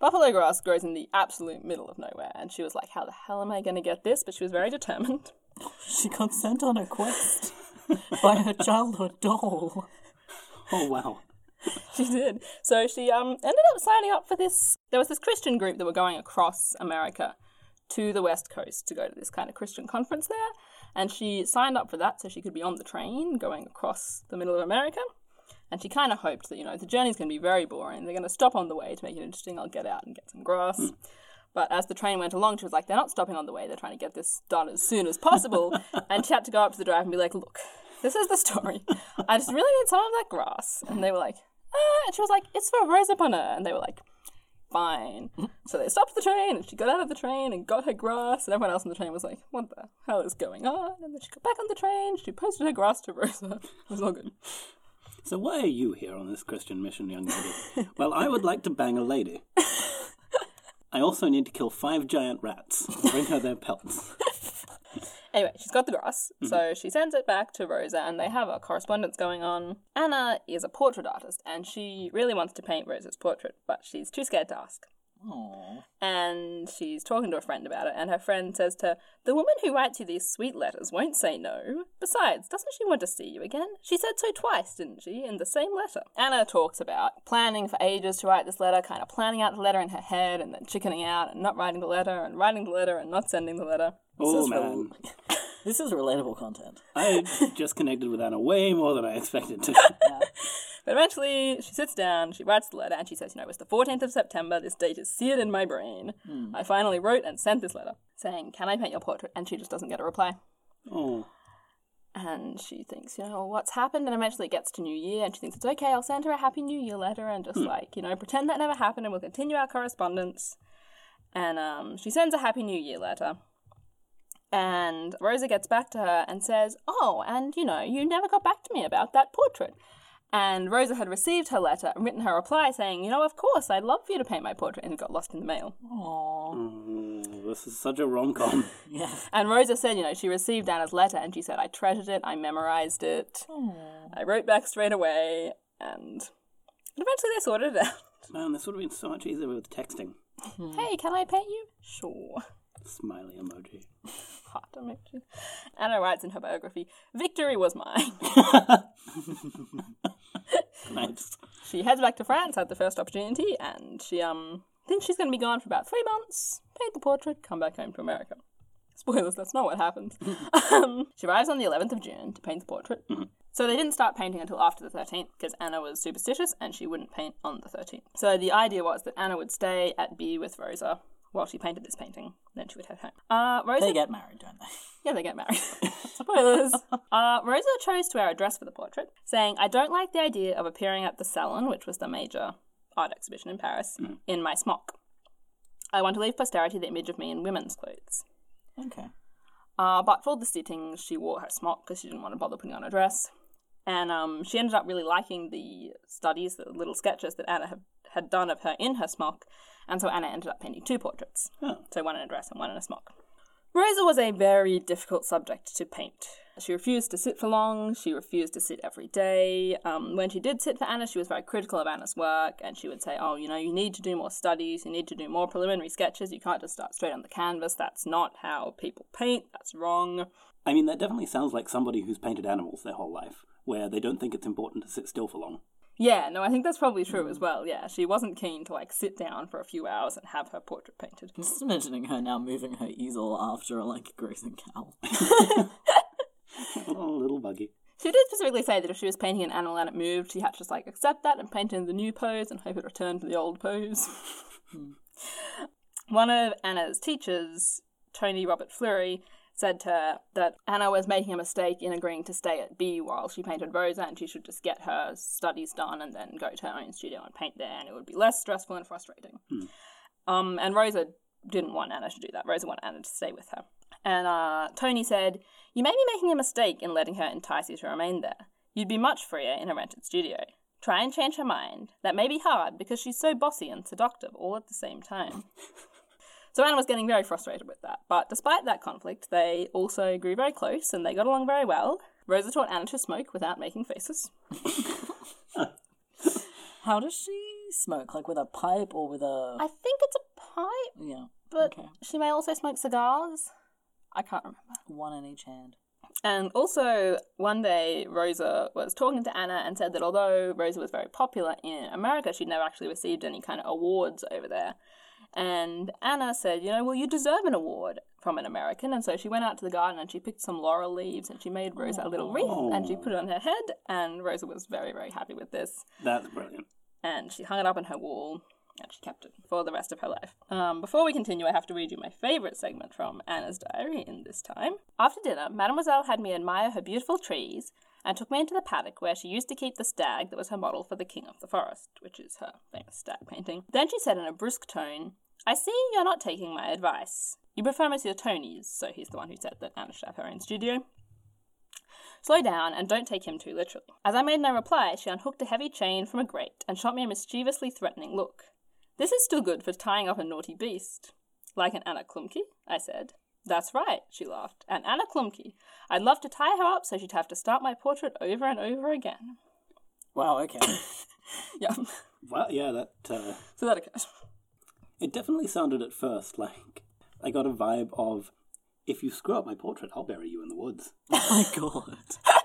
Buffalo grass grows in the absolute middle of nowhere, and she was like, How the hell am I going to get this? But she was very determined. she got sent on a quest by her childhood doll. Oh wow. She did. So she um ended up signing up for this. There was this Christian group that were going across America to the West Coast to go to this kind of Christian conference there, and she signed up for that so she could be on the train going across the middle of America. And she kind of hoped that you know the journey's going to be very boring. They're going to stop on the way to make it interesting. I'll get out and get some grass. But as the train went along, she was like, they're not stopping on the way. They're trying to get this done as soon as possible. and she had to go up to the driver and be like, look, this is the story. I just really need some of that grass. And they were like, ah. And she was like, it's for Rosa Bonheur. And they were like, fine. So they stopped the train and she got out of the train and got her grass. And everyone else on the train was like, what the hell is going on? And then she got back on the train. She posted her grass to Rosa. It was all good. So why are you here on this Christian mission, young lady? well, I would like to bang a lady. I also need to kill five giant rats. and Bring her their pelts. Anyway, she's got the grass, mm-hmm. so she sends it back to Rosa, and they have a correspondence going on. Anna is a portrait artist, and she really wants to paint Rosa's portrait, but she's too scared to ask. Aww. And she's talking to a friend about it, and her friend says to her, The woman who writes you these sweet letters won't say no. Besides, doesn't she want to see you again? She said so twice, didn't she, in the same letter? Anna talks about planning for ages to write this letter, kind of planning out the letter in her head, and then chickening out and not writing the letter, and writing the letter and not sending the letter. Oh man, This is relatable content. I just connected with Anna way more than I expected to. But eventually, she sits down, she writes the letter, and she says, You know, it was the 14th of September, this date is seared in my brain. I finally wrote and sent this letter saying, Can I paint your portrait? And she just doesn't get a reply. Oh, And she thinks, you know, what's happened? And eventually it gets to New Year, and she thinks it's okay, I'll send her a Happy New Year letter and just like, you know, pretend that never happened and we'll continue our correspondence. And um, she sends a Happy New Year letter. And Rosa gets back to her and says, Oh, and you know, you never got back to me about that portrait. And Rosa had received her letter and written her reply saying, You know, of course, I'd love for you to paint my portrait, and it got lost in the mail. Aww. mm, this is such a rom com. Yeah. And Rosa said, you know, she received Anna's letter and she said, I treasured it, I memorized it, I wrote back straight away, and eventually they sorted it out. Man, this would have been so much easier with texting. Hey, can I paint you? Sure. Smiley emoji. Heart emoji. Anna writes in her biography, Victory was mine. Nice. she heads back to France at the first opportunity and she um thinks she's going to be gone for about three months, paint the portrait, come back home to America. Spoilers, that's not what happens. um, she arrives on the 11th of June to paint the portrait. So they didn't start painting until after the 13th because Anna was superstitious and she wouldn't paint on the 13th. So the idea was that Anna would stay at By with Rosa while she painted this painting, then she would head home. Uh, Rosa They get married, don't they? yeah, they get married. Spoilers. Uh, Rosa chose to wear a dress for the portrait, saying, I don't like the idea of appearing at the Salon, which was the major art exhibition in Paris, in my smock. I want to leave posterity the image of me in women's clothes. Okay. Uh, but for the sittings, she wore her smock because she didn't want to bother putting on a dress. And um, she ended up really liking the studies, the little sketches that Anna had, had done of her in her smock. And so Anna ended up painting two portraits. Oh. So one in a dress and one in a smock. Rosa was a very difficult subject to paint. she refused to sit for long. She refused to sit every day. Um, when she did sit for Anna, she was very critical of Anna's work, and she would say, "Oh, you know, you need to do more studies. You need to do more preliminary sketches. You can't just start straight on the canvas. That's not how people paint. That's wrong." I mean, that definitely sounds like somebody who's painted animals their whole life, where they don't think it's important to sit still for long. Yeah, no, I think that's probably true as mm. well. Yeah, she wasn't keen to like sit down for a few hours and have her portrait painted. I'm just imagining her now moving her easel after a like grazing cow. oh, little buggy. She did specifically say that if she was painting an animal and it moved, she had to just like accept that and paint in the new pose and hope it returned to the old pose. Hmm. One of Anna's teachers, Tony Robert Fleury, said to her that Anna was making a mistake in agreeing to stay at By while she painted Rosa and she should just get her studies done and then go to her own studio and paint there and it would be less stressful and frustrating. Um, and Rosa didn't want Anna to do that. Rosa wanted Anna to stay with her. And uh, Tony said, You may be making a mistake in letting her entice you to remain there. You'd be much freer in a rented studio. Try and change her mind. That may be hard because she's so bossy and seductive all at the same time. So Anna was getting very frustrated with that. But despite that conflict, they also grew very close and they got along very well. Rosa taught Anna to smoke without making faces. How does she smoke? Like with a pipe or with a I think it's a pipe, yeah, but Okay. she may also smoke cigars. I can't remember. one in each hand. And also, one day, Rosa was talking to Anna and said that although Rosa was very popular in America, she'd never actually received any kind of awards over there. And Anna said, You know, well, you deserve an award from an American. And so she went out to the garden and she picked some laurel leaves and she made Rosa a little wreath and she put it on her head. And Rosa was very, very happy with this. That's brilliant. And she hung it up on her wall and she kept it for the rest of her life. Um, before we continue, I have to read you my favourite segment from Anna's diary in this time. After dinner, Mademoiselle had me admire her beautiful trees and took me into the paddock where she used to keep the stag that was her model for the King of the Forest, which is her famous stag painting. Then she said in a brusque tone, I see you're not taking my advice. You prefer Monsieur Tony's, so he's the one who said that Anna should have her own studio. Slow down and don't take him too literally. As I made no reply, she unhooked a heavy chain from a grate and shot me a mischievously threatening look. This is still good for tying up a naughty beast. Like an Anna Klumpke, I said. That's right, she laughed. and Anna Klumpke. I'd love to tie her up so she'd have to start my portrait over and over again. Wow. Okay. Yeah, Well, yeah, that uh, so that occurred. it definitely sounded at first like I got a vibe of if you screw up my portrait, I'll bury you in the woods. oh my god.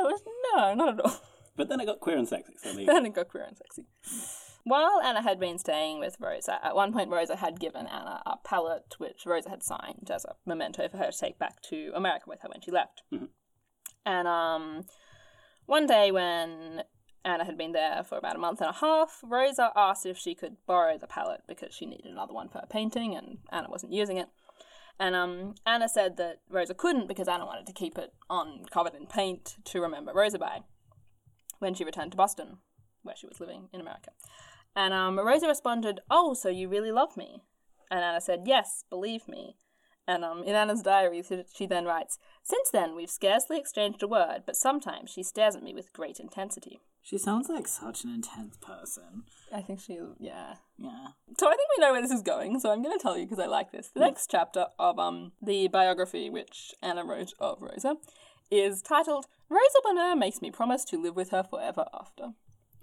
No, no, not at all. But then it got queer and sexy, so. Then it got queer and sexy. While Anna had been staying with Rosa, at one point Rosa had given Anna a palette which Rosa had signed as a memento for her to take back to America with her when she left. And um, one day when Anna had been there for about a month and a half, Rosa asked if she could borrow the palette because she needed another one for her painting and Anna wasn't using it. And um, Anna said that Rosa couldn't because Anna wanted to keep it on covered in paint to remember Rosa by when she returned to Boston, where she was living in America. And um, Rosa responded, Oh, so you really love me? And Anna said, Yes, believe me. And um, in Anna's diary, she- then writes, Since then, we've scarcely exchanged a word, but sometimes she stares at me with great intensity. She sounds like such an intense person. I think she, yeah. Yeah. So I think we know where this is going, so I'm going to tell you because I like this. The next chapter of um the biography which Anna wrote of Rosa is titled Rosa Bonheur Makes Me Promise to Live with Her Forever After.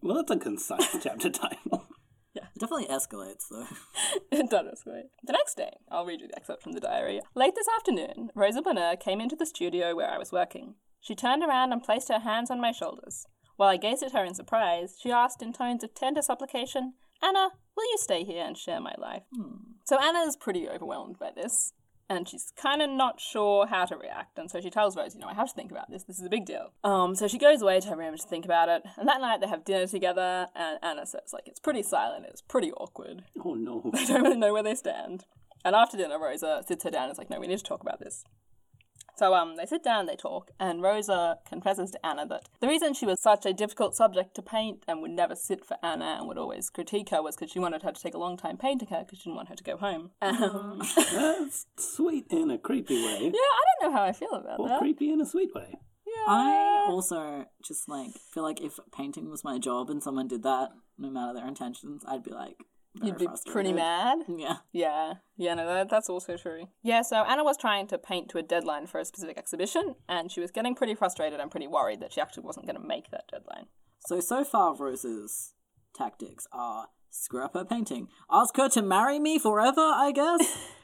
Well, that's a concise chapter title. It definitely escalates though. it does escalate. The next day, I'll read you the excerpt from the diary. Late this afternoon, Rosa Bonheur came into the studio where I was working. She turned around and placed her hands on my shoulders. While I gazed at her in surprise, she asked in tones of tender supplication, Anna, will you stay here and share my life? Hmm. So Anna's pretty overwhelmed by this, and she's kind of not sure how to react. And so she tells Rose, you know, I have to think about this. This is a big deal. Um, so she goes away to her room to think about it. And that night they have dinner together, and Anna says, like, it's pretty silent. It's pretty awkward. oh no. They don't really know where they stand. And after dinner, Rosa sits her down and is like, no, we need to talk about this. So um, they sit down they talk, and Rosa confesses to Anna that the reason she was such a difficult subject to paint and would never sit for Anna and would always critique her was because she wanted her to take a long time painting her because she didn't want her to go home. Um, That's sweet in a creepy way. yeah, I don't know how I feel about Or that. creepy in a sweet way. Yeah. I also just like feel like if painting was my job and someone did that, no matter their intentions, I'd be like, very You'd be frustrated. pretty mad. Yeah. Yeah, yeah, no, that, that's also true. Yeah, so Anna was trying to paint to a deadline for a specific exhibition, and she was getting pretty frustrated and pretty worried that she actually wasn't going to make that deadline. So so far, Rose's tactics are screw up her painting, ask her to marry me forever. I guess.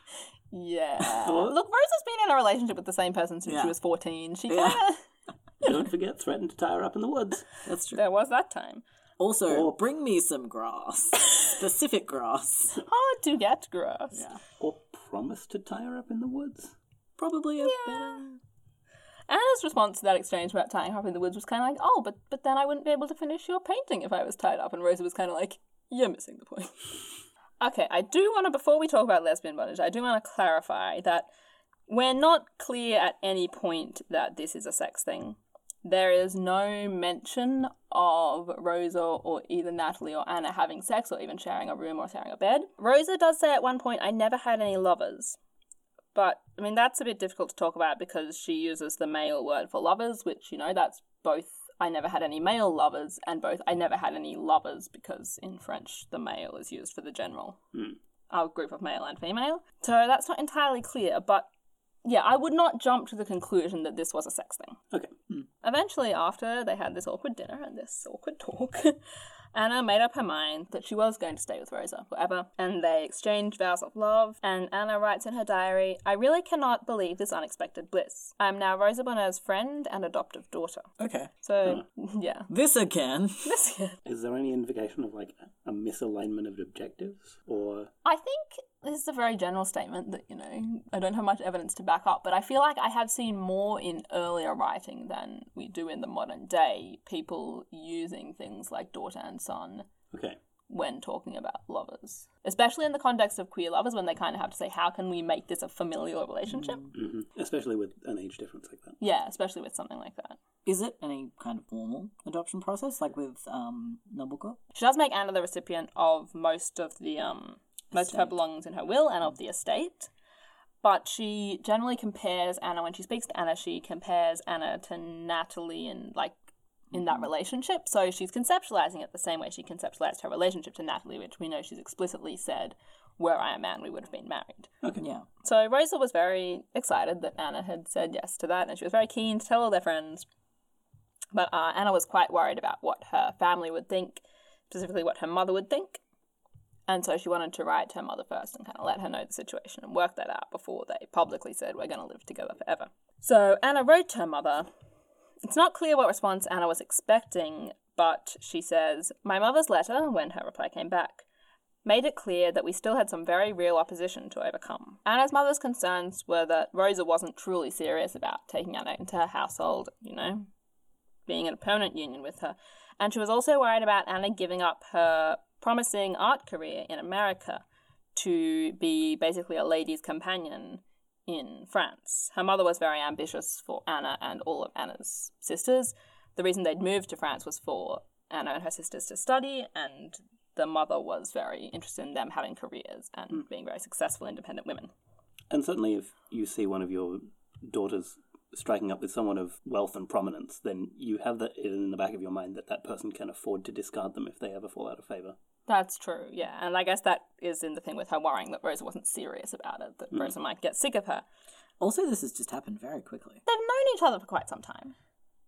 Yeah. Look, Rose has been in a relationship with the same person since Yeah. she was 14. She kind of. Yeah. Don't forget, threatened to tie her up in the woods. That's true. There was that time. Also, Or- bring me some grass, specific grass. Hard to get grass. Yeah. Or promise to tie her up in the woods. Probably a better. Anna's response to that exchange about tying her up in the woods was kind of like, oh, but, but then I wouldn't be able to finish your painting if I was tied up. And Rosa was kind of like, you're missing the point. okay, I do want to, before we talk about lesbian bondage, I do want to clarify that we're not clear at any point that this is a sex thing. There is no mention of Rosa or either Natalie or Anna having sex or even sharing a room or sharing a bed. Rosa does say at one point, I never had any lovers. But, I mean, that's a bit difficult to talk about because she uses the male word for lovers, which, you know, that's both I never had any male lovers and both I never had any lovers because in French the male is used for the general Hmm. a group of male and female. So that's not entirely clear, but yeah, I would not jump to the conclusion that this was a sex thing. Okay. Hmm. Eventually, after they had this awkward dinner and this awkward talk, Anna made up her mind that she was going to stay with Rosa forever, and they exchanged vows of love. And Anna writes in her diary, I really cannot believe this unexpected bliss. I am now Rosa Bonheur's friend and adoptive daughter. Okay. So, yeah. This again. This again. Is there any indication of like a misalignment of objectives? Or I think this is a very general statement that, you know, I don't have much evidence to back up, but I feel like I have seen more in earlier writing than we do in the modern day, people using things like daughter and son okay. when talking about lovers. Especially in the context of queer lovers, when they kind of have to say, how can we make this a familial relationship? hmm Especially with an age difference like that. Yeah, especially with something like that. Is it any kind of formal adoption process, like with um Nabucco? She does make Anna the recipient of most of the um most of her belongings in her will and of the estate. But she generally compares Anna when she speaks to Anna, she compares Anna to Natalie and like in that relationship. So she's conceptualizing it the same way she conceptualized her relationship to Natalie, which we know she's explicitly said, were I a man, we would have been married. Okay. Yeah. So Rosa was very excited that Anna had said yes to that, and she was very keen to tell all their friends. But uh, Anna was quite worried about what her family would think, specifically what her mother would think. And so she wanted to write to her mother first and kind of let her know the situation and work that out before they publicly said, We're going to live together forever. So Anna wrote to her mother. It's not clear what response Anna was expecting, but she says, My mother's letter, when her reply came back, made it clear that we still had some very real opposition to overcome. Anna's mother's concerns were that Rosa wasn't truly serious about taking Anna into her household, you know, being in a permanent union with her. And she was also worried about Anna giving up her promising art career in America to be basically a lady's companion in France. Her mother was very ambitious for Anna and all of Anna's sisters. The reason they'd moved to France was for Anna and her sisters to study, and the mother was very interested in them having careers and hmm. being very successful, independent women. And certainly, if you see one of your daughters striking up with someone of wealth and prominence, then you have that in the back of your mind that that person can afford to discard them if they ever fall out of favor. That's true, yeah. And I guess that is in the thing with her worrying that Rosa wasn't serious about it, that Rosa might get sick of her. Also, this has just happened very quickly. They've known each other for quite some time.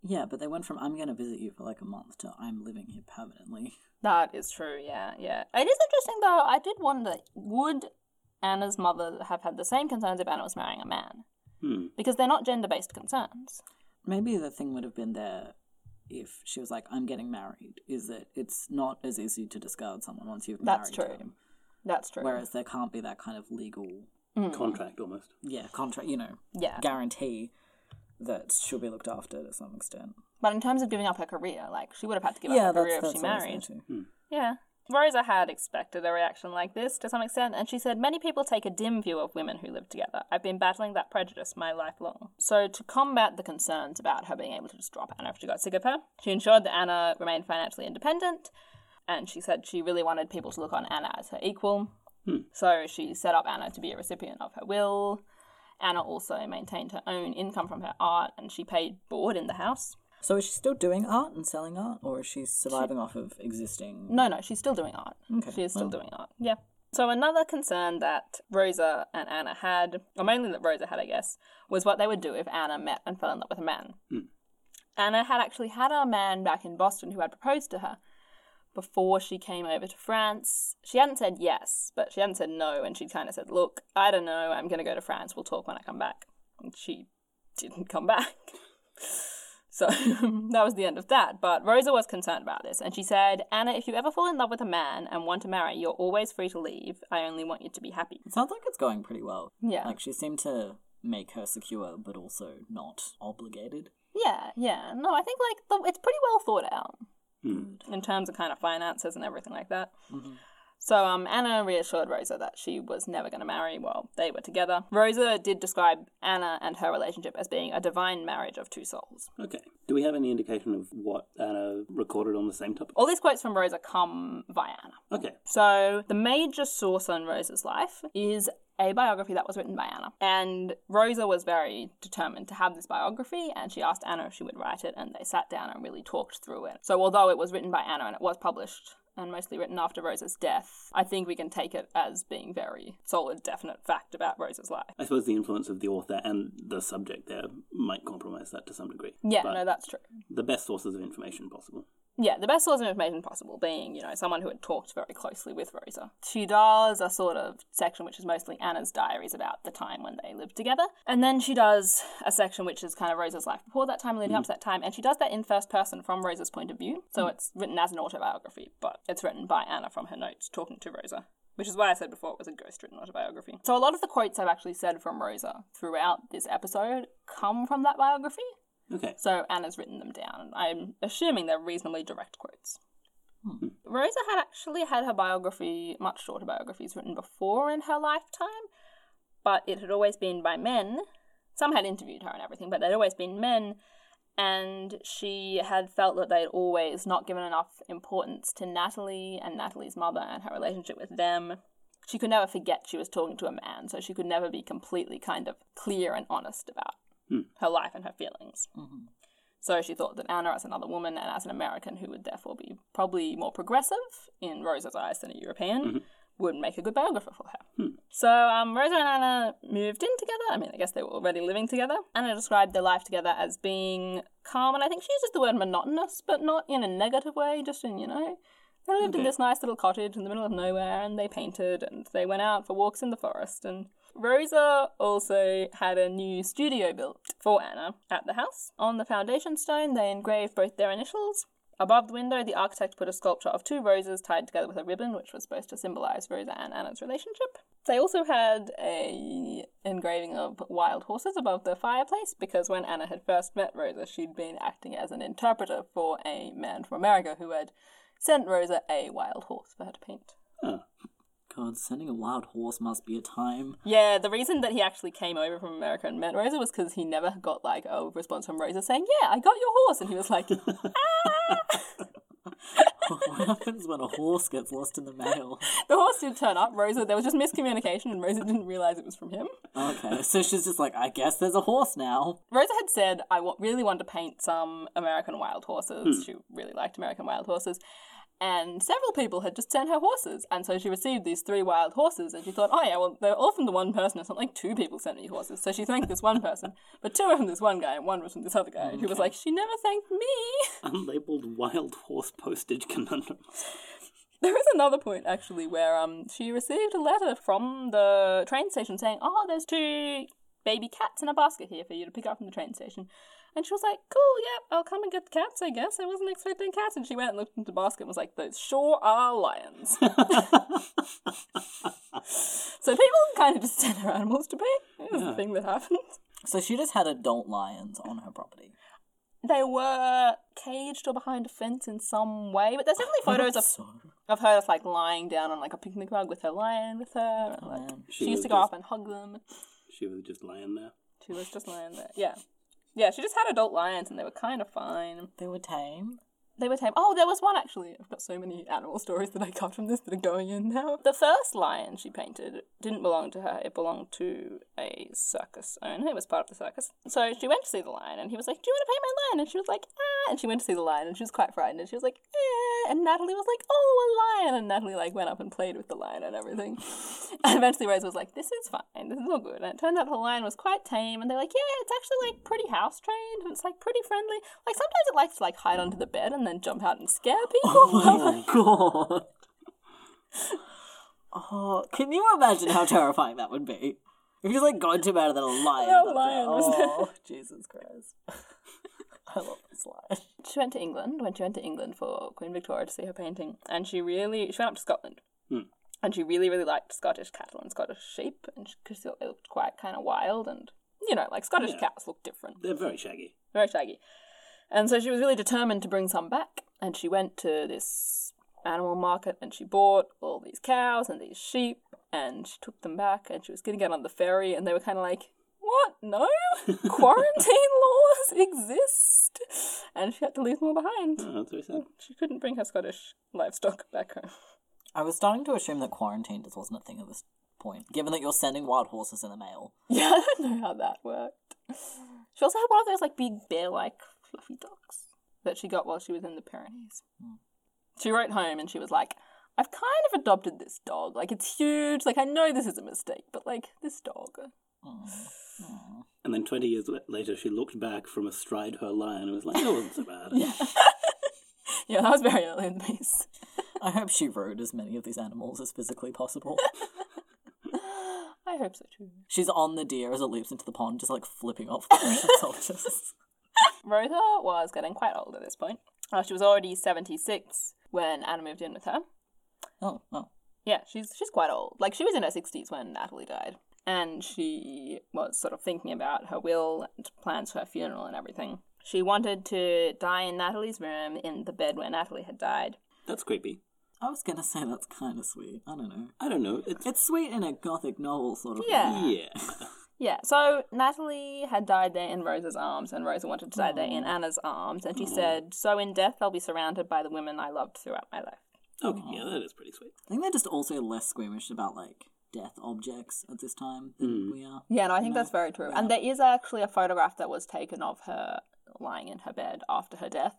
Yeah, but they went from I'm going to visit you for like a month to I'm living here permanently. That is true, yeah, yeah. It is interesting though, I did wonder would Anna's mother have had the same concerns if Anna was marrying a man? Hmm. Because they're not gender based concerns. Maybe the thing would have been there if she was like, I'm getting married, is that it's not as easy to discard someone once you've That's married true. them. That's true. Whereas there can't be that kind of legal, mm. Contract almost. yeah, contract, you know, yeah. guarantee that she'll be looked after to some extent. But in terms of giving up her career, like she would have had to give yeah, up her career if she what I was married. thinking. Hmm. Yeah. Rosa had expected a reaction like this to some extent, and she said, Many people take a dim view of women who live together. I've been battling that prejudice my life long. So, to combat the concerns about her being able to just drop Anna if she got sick of her, she ensured that Anna remained financially independent, and she said she really wanted people to look on Anna as her equal. Hmm. So, she set up Anna to be a recipient of her will. Anna also maintained her own income from her art, and she paid board in the house. So is she still doing art and selling art, or is she surviving off of existing? No, no, she's still doing art. Okay, She is still well. doing art. Yeah. So another concern that Rosa and Anna had, or mainly that Rosa had, I guess, was what they would do if Anna met and fell in love with a man. Hmm. Anna had actually had a man back in Boston who had proposed to her before she came over to France. She hadn't said yes, but she hadn't said no, and she kind of said, "Look, I don't know. I'm going to go to France. We'll talk when I come back." And she didn't come back. So that was the end of that. But Rosa was concerned about this, and she said, Anna, if you ever fall in love with a man and want to marry, you're always free to leave. I only want you to be happy. It sounds like it's going pretty well. Yeah. Like she seemed to make her secure, but also not obligated. Yeah, yeah. No, I think like the, it's pretty well thought out Hmm. in terms of kind of finances and everything like that. Mhm. So um, Anna reassured Rosa that she was never going to marry while they were together. Rosa did describe Anna and her relationship as being a divine marriage of two souls. Okay. Do we have any indication of what Anna recorded on the same topic? All these quotes from Rosa come via Anna. Okay. So the major source on Rosa's life is a biography that was written by Anna. And Rosa was very determined to have this biography, and she asked Anna if she would write it, and they sat down and really talked through it. So although it was written by Anna and it was published and mostly written after Rosa's death, I think we can take it as being very solid, definite fact about Rosa's life. I suppose the influence of the author and the subject there might compromise that to some degree. Yeah, no, that's true. the best sources of information possible. Yeah, the best source of information possible being, you know, someone who had talked very closely with Rosa. She does a sort of section which is mostly Anna's diaries about the time when they lived together. And then she does a section which is kind of Rosa's life before that time, leading up mm. to that time. And she does that in first person from Rosa's point of view. So mm. it's written as an autobiography, but it's written by Anna from her notes talking to Rosa. Which is why I said before it was a ghost written autobiography. So a lot of the quotes I've actually said from Rosa throughout this episode come from that biography. Okay. So Anna's written them down, I'm assuming they're reasonably direct quotes. Hmm. Rosa had actually had her biography, much shorter biographies, written before in her lifetime, but it had always been by men. Some had interviewed her and everything, but they'd always been men, and she had felt that they'd always not given enough importance to Natalie and Natalie's mother and her relationship with them. She could never forget she was talking to a man, so she could never be completely kind of clear and honest about Hmm. her life and her feelings. Mm-hmm. So she thought that Anna, as another woman and as an American who would therefore be probably more progressive in Rosa's eyes than a European, mm-hmm. would make a good biographer for her. Hmm. So um, Rosa and Anna moved in together. I mean, I guess they were already living together. Anna described their life together as being calm, and I think she uses the word monotonous, but not in a negative way, just in, you know, they lived in this nice little cottage in the middle of nowhere, and they painted, and they went out for walks in the forest, and Rosa also had a new studio built for Anna at the house. On the foundation stone, they engraved both their initials. Above the window, the architect put a sculpture of two roses tied together with a ribbon, which was supposed to symbolize Rosa and Anna's relationship. They also had a engraving of wild horses above the fireplace because when Anna had first met Rosa, she'd been acting as an interpreter for a man from America who had sent Rosa a wild horse for her to paint. God, sending a wild horse must be a time. Yeah, the reason that he actually came over from America and met Rosa was because he never got like a response from Rosa saying, "Yeah, I got your horse," and he was like, "Ah." what happens when a horse gets lost in the mail? the horse did turn up. Rosa, there was just miscommunication, and Rosa didn't realize it was from him. Okay, so she's just like, I guess there's a horse now. Rosa had said, "I really want to paint some American wild horses." She really liked American wild horses. And several people had just sent her horses, and so she received these three wild horses, and she thought, oh yeah, well, they're all from the one person. It's not like two people sent me horses. So she thanked this one person, but two were from this one guy, and one was from this other guy. And she was like, she never thanked me. Unlabeled wild horse postage conundrum. There is another point actually where um she received a letter from the train station saying, "Oh, there's two baby cats in a basket here for you to pick up from the train station." And she was like, "Cool, yeah, I'll come and get the cats. I guess I wasn't expecting cats." And she went and looked into the basket and was like, "Those sure are lions." so people kind of just send their animals to be. It was the thing that happened. So she just had adult lions on her property. They were caged or behind a fence in some way, but there's definitely photos of So, of her just like lying down on like a picnic rug with her lion with her. And, like, man. she, She used to go just- up and hug them. She was just lying there. She was just lying there. Yeah. Yeah, she just had adult lions and they were kind of fine. They were tame. They were tame. Oh, there was one actually. I've got so many animal stories that I got from this that are going in now. The first lion she painted didn't belong to her. It belonged to a circus owner. It was part of the circus. So she went to see the lion, and he was like, "Do you want to paint my lion?" And she was like, "Ah." And she went to see the lion, and she was quite frightened. And she was like, "Eh." And Natalie was like, "Oh, a lion." And Natalie like went up and played with the lion and everything. and eventually Rose was like, "This is fine. This is all good." And it turned out the lion was quite tame, and they're like, "Yeah, it's actually like pretty house trained, and it's like pretty friendly. Like sometimes it likes to like hide under the bed and then jump out and scare people." Oh my god. Oh, can you imagine how terrifying that would be? If you just like go into bed and then a lion. Lion was there. Oh, Jesus Christ. I love this lion. she went to England when she went to England for Queen Victoria to see her painting, and she really she went up to Scotland, Hmm. and she really really liked Scottish cattle and Scottish sheep, and because they looked quite kind of wild, and you know like Scottish Yeah. cows look different, They're very shaggy. very shaggy, and so she was really determined to bring some back, and she went to this animal market and she bought all these cows and these sheep, and she took them back, and she was going to get on the ferry, and they were kind of like. What? No? Quarantine laws exist? And she had to leave them all behind. Oh, that's very sad. She couldn't bring her Scottish livestock back home. I was starting to assume that quarantine just wasn't a thing at this point, given that you're sending wild horses in the mail. Yeah, I don't know how that worked. She also had one of those like big bear-like fluffy dogs that she got while she was in the Pyrenees. Hmm. She wrote home and she was like, "I've kind of adopted this dog. Like it's huge. Like I know this is a mistake, but like this dog." Hmm. And then 20 years later, she looked back from astride her lion and was like, that wasn't so bad. Yeah, that was very early in the piece. I hope she rode as many of these animals as physically possible. I hope so too. She's on the deer as it leaps into the pond, just like flipping off the Russian soldiers. Rosa was getting quite old at this point. Uh, she was already seventy-six when Anna moved in with her. Oh, oh. Yeah, she's she's quite old. Like she was in her sixties when Natalie died, and she was sort of thinking about her will and plans for her funeral and everything. She wanted to die in Natalie's room in the bed where Natalie had died. That's creepy. I was gonna say that's kind of sweet. I don't know. I don't know. It's, It's sweet in a gothic novel sort of Yeah. way. yeah. Yeah, so Natalie had died there in Rosa's arms, and Rosa wanted to die there in Anna's arms, and she said, "So in death, I'll be surrounded by the women I loved throughout my life." Okay, yeah, that is pretty sweet. I think they're just also less squeamish about like death objects at this time than mm. we are. Yeah, no, I think that's very true. And there is actually a photograph that was taken of her lying in her bed after her death.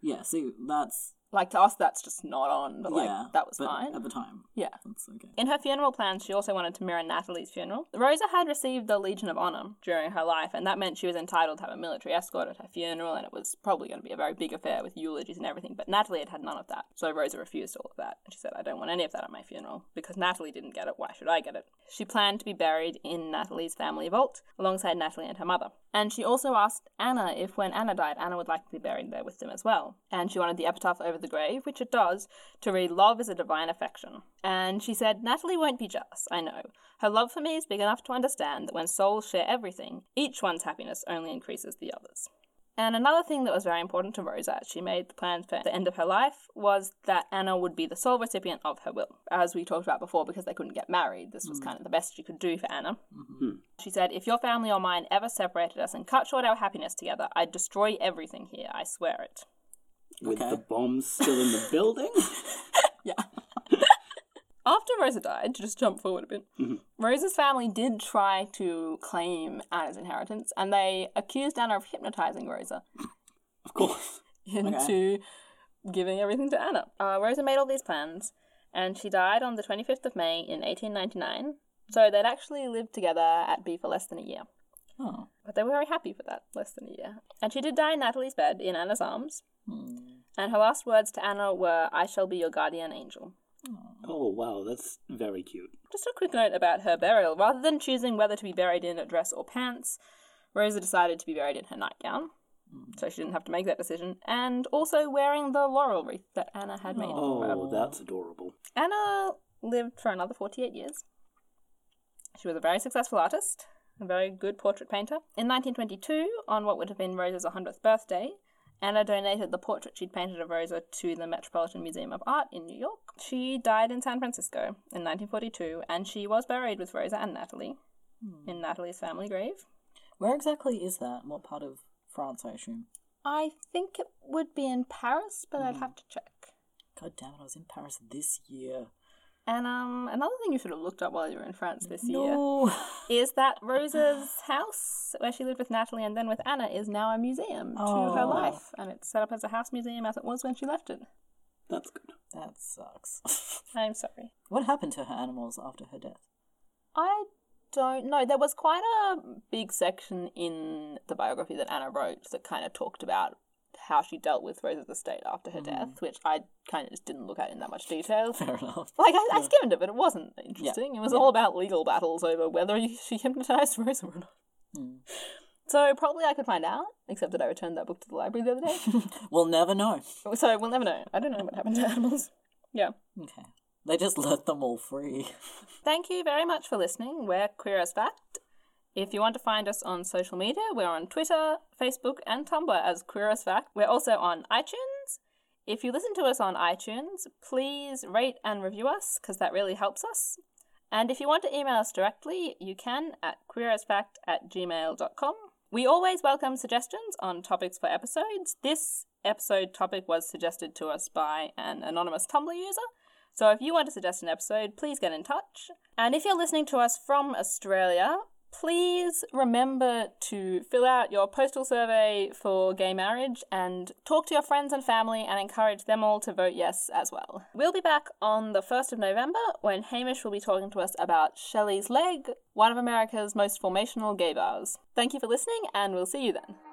Yeah, see, that's Like to us, that's just not on, but like yeah, that was but fine. at the time. Yeah. That's okay. In her funeral plans, she also wanted to mirror Natalie's funeral. Rosa had received the Legion of Honor during her life, and that meant she was entitled to have a military escort at her funeral, and it was probably going to be a very big affair with eulogies and everything. But Natalie had had none of that, so Rosa refused all of that. And she said, I don't want any of that at my funeral. Because Natalie didn't get it, why should I get it? She planned to be buried in Natalie's family vault, alongside Natalie and her mother. And she also asked Anna if when Anna died, Anna would like to be buried there with them as well. And she wanted the epitaph over the grave, which it does, to read, Love is a divine affection. And she said, Natalie won't be jealous, I know. Her love for me is big enough to understand that when souls share everything, each one's happiness only increases the other's. And another thing that was very important to Rosa as she made the plans for the end of her life was that Anna would be the sole recipient of her will. As we talked about before, because they couldn't get married, this was mm. kind of the best she could do for Anna. Mm-hmm. Hmm. She said, If your family or mine ever separated us and cut short our happiness together, I'd destroy everything here, I swear it. With Okay. the bombs still in the building? Yeah. After Rosa died, to just jump forward a bit, Rosa's family did try to claim Anna's inheritance, and they accused Anna of hypnotizing Rosa Of course. into giving everything to Anna. Uh, Rosa made all these plans, and she died on the 25th of May in 1899. So they'd actually lived together at By for less than a year. Oh. But they were very happy for that, less than a year. And she did die in Natalie's bed in Anna's arms. And her last words to Anna were, I shall be your guardian angel. Oh, wow, that's very cute. Just a quick note about her burial. Rather than choosing whether to be buried in a dress or pants, Rosa decided to be buried in her nightgown. Mm. So she didn't have to make that decision. And also wearing the laurel wreath that Anna had made. for her. Oh, that's adorable. Anna lived for another 48 years. She was a very successful artist, a very good portrait painter. In 1922, on what would have been Rosa's 100th birthday, Anna donated the portrait she'd painted of Rosa to the Metropolitan Museum of Art in New York. She died in San Francisco in 1942, and she was buried with Rosa and Natalie hmm. in Natalie's family grave. Where exactly is that? What part of France, I assume? I think it would be in Paris, but I'd hmm. have to check. God damn it, I was in Paris this year. And um, another thing you should have looked up while you were in France this year is that Rosa's house, where she lived with Natalie and then with Anna, is now a museum to her Oh. life, and it's set up as a house museum as it was when she left it. That's good. That sucks. I'm sorry. what happened to her animals after her death? I don't know. There was quite a big section in the biography that Anna wrote that kind of talked about how she dealt with Rosa's estate after her death, which I kind of just didn't look at in that much detail. Fair enough. Like, I, I skimmed it, but it wasn't interesting. It was all about legal battles over whether she hypnotized Rosa or not. Hmm. So, probably I could find out, except that I returned that book to the library the other day. We'll never know. so, we'll never know. I don't know what happened to animals. Yeah. Okay. They just let them all free. Thank you very much for listening. We're Queer as Fact. If you want to find us on social media, we're on Twitter, Facebook, and Tumblr as Queer as Fact. We're also on iTunes. If you listen to us on iTunes, please rate and review us because that really helps us. And if you want to email us directly, you can at queerasfact at gmail.com. We always welcome suggestions on topics for episodes. This episode topic was suggested to us by an anonymous Tumblr user. So if you want to suggest an episode, please get in touch. And if you're listening to us from Australia, please remember to fill out your postal survey for gay marriage and talk to your friends and family and encourage them all to vote yes as well. We'll be back on the 1st of November when Hamish will be talking to us about Shelley's Leg, one of America's most formational gay bars. Thank you for listening, and we'll see you then.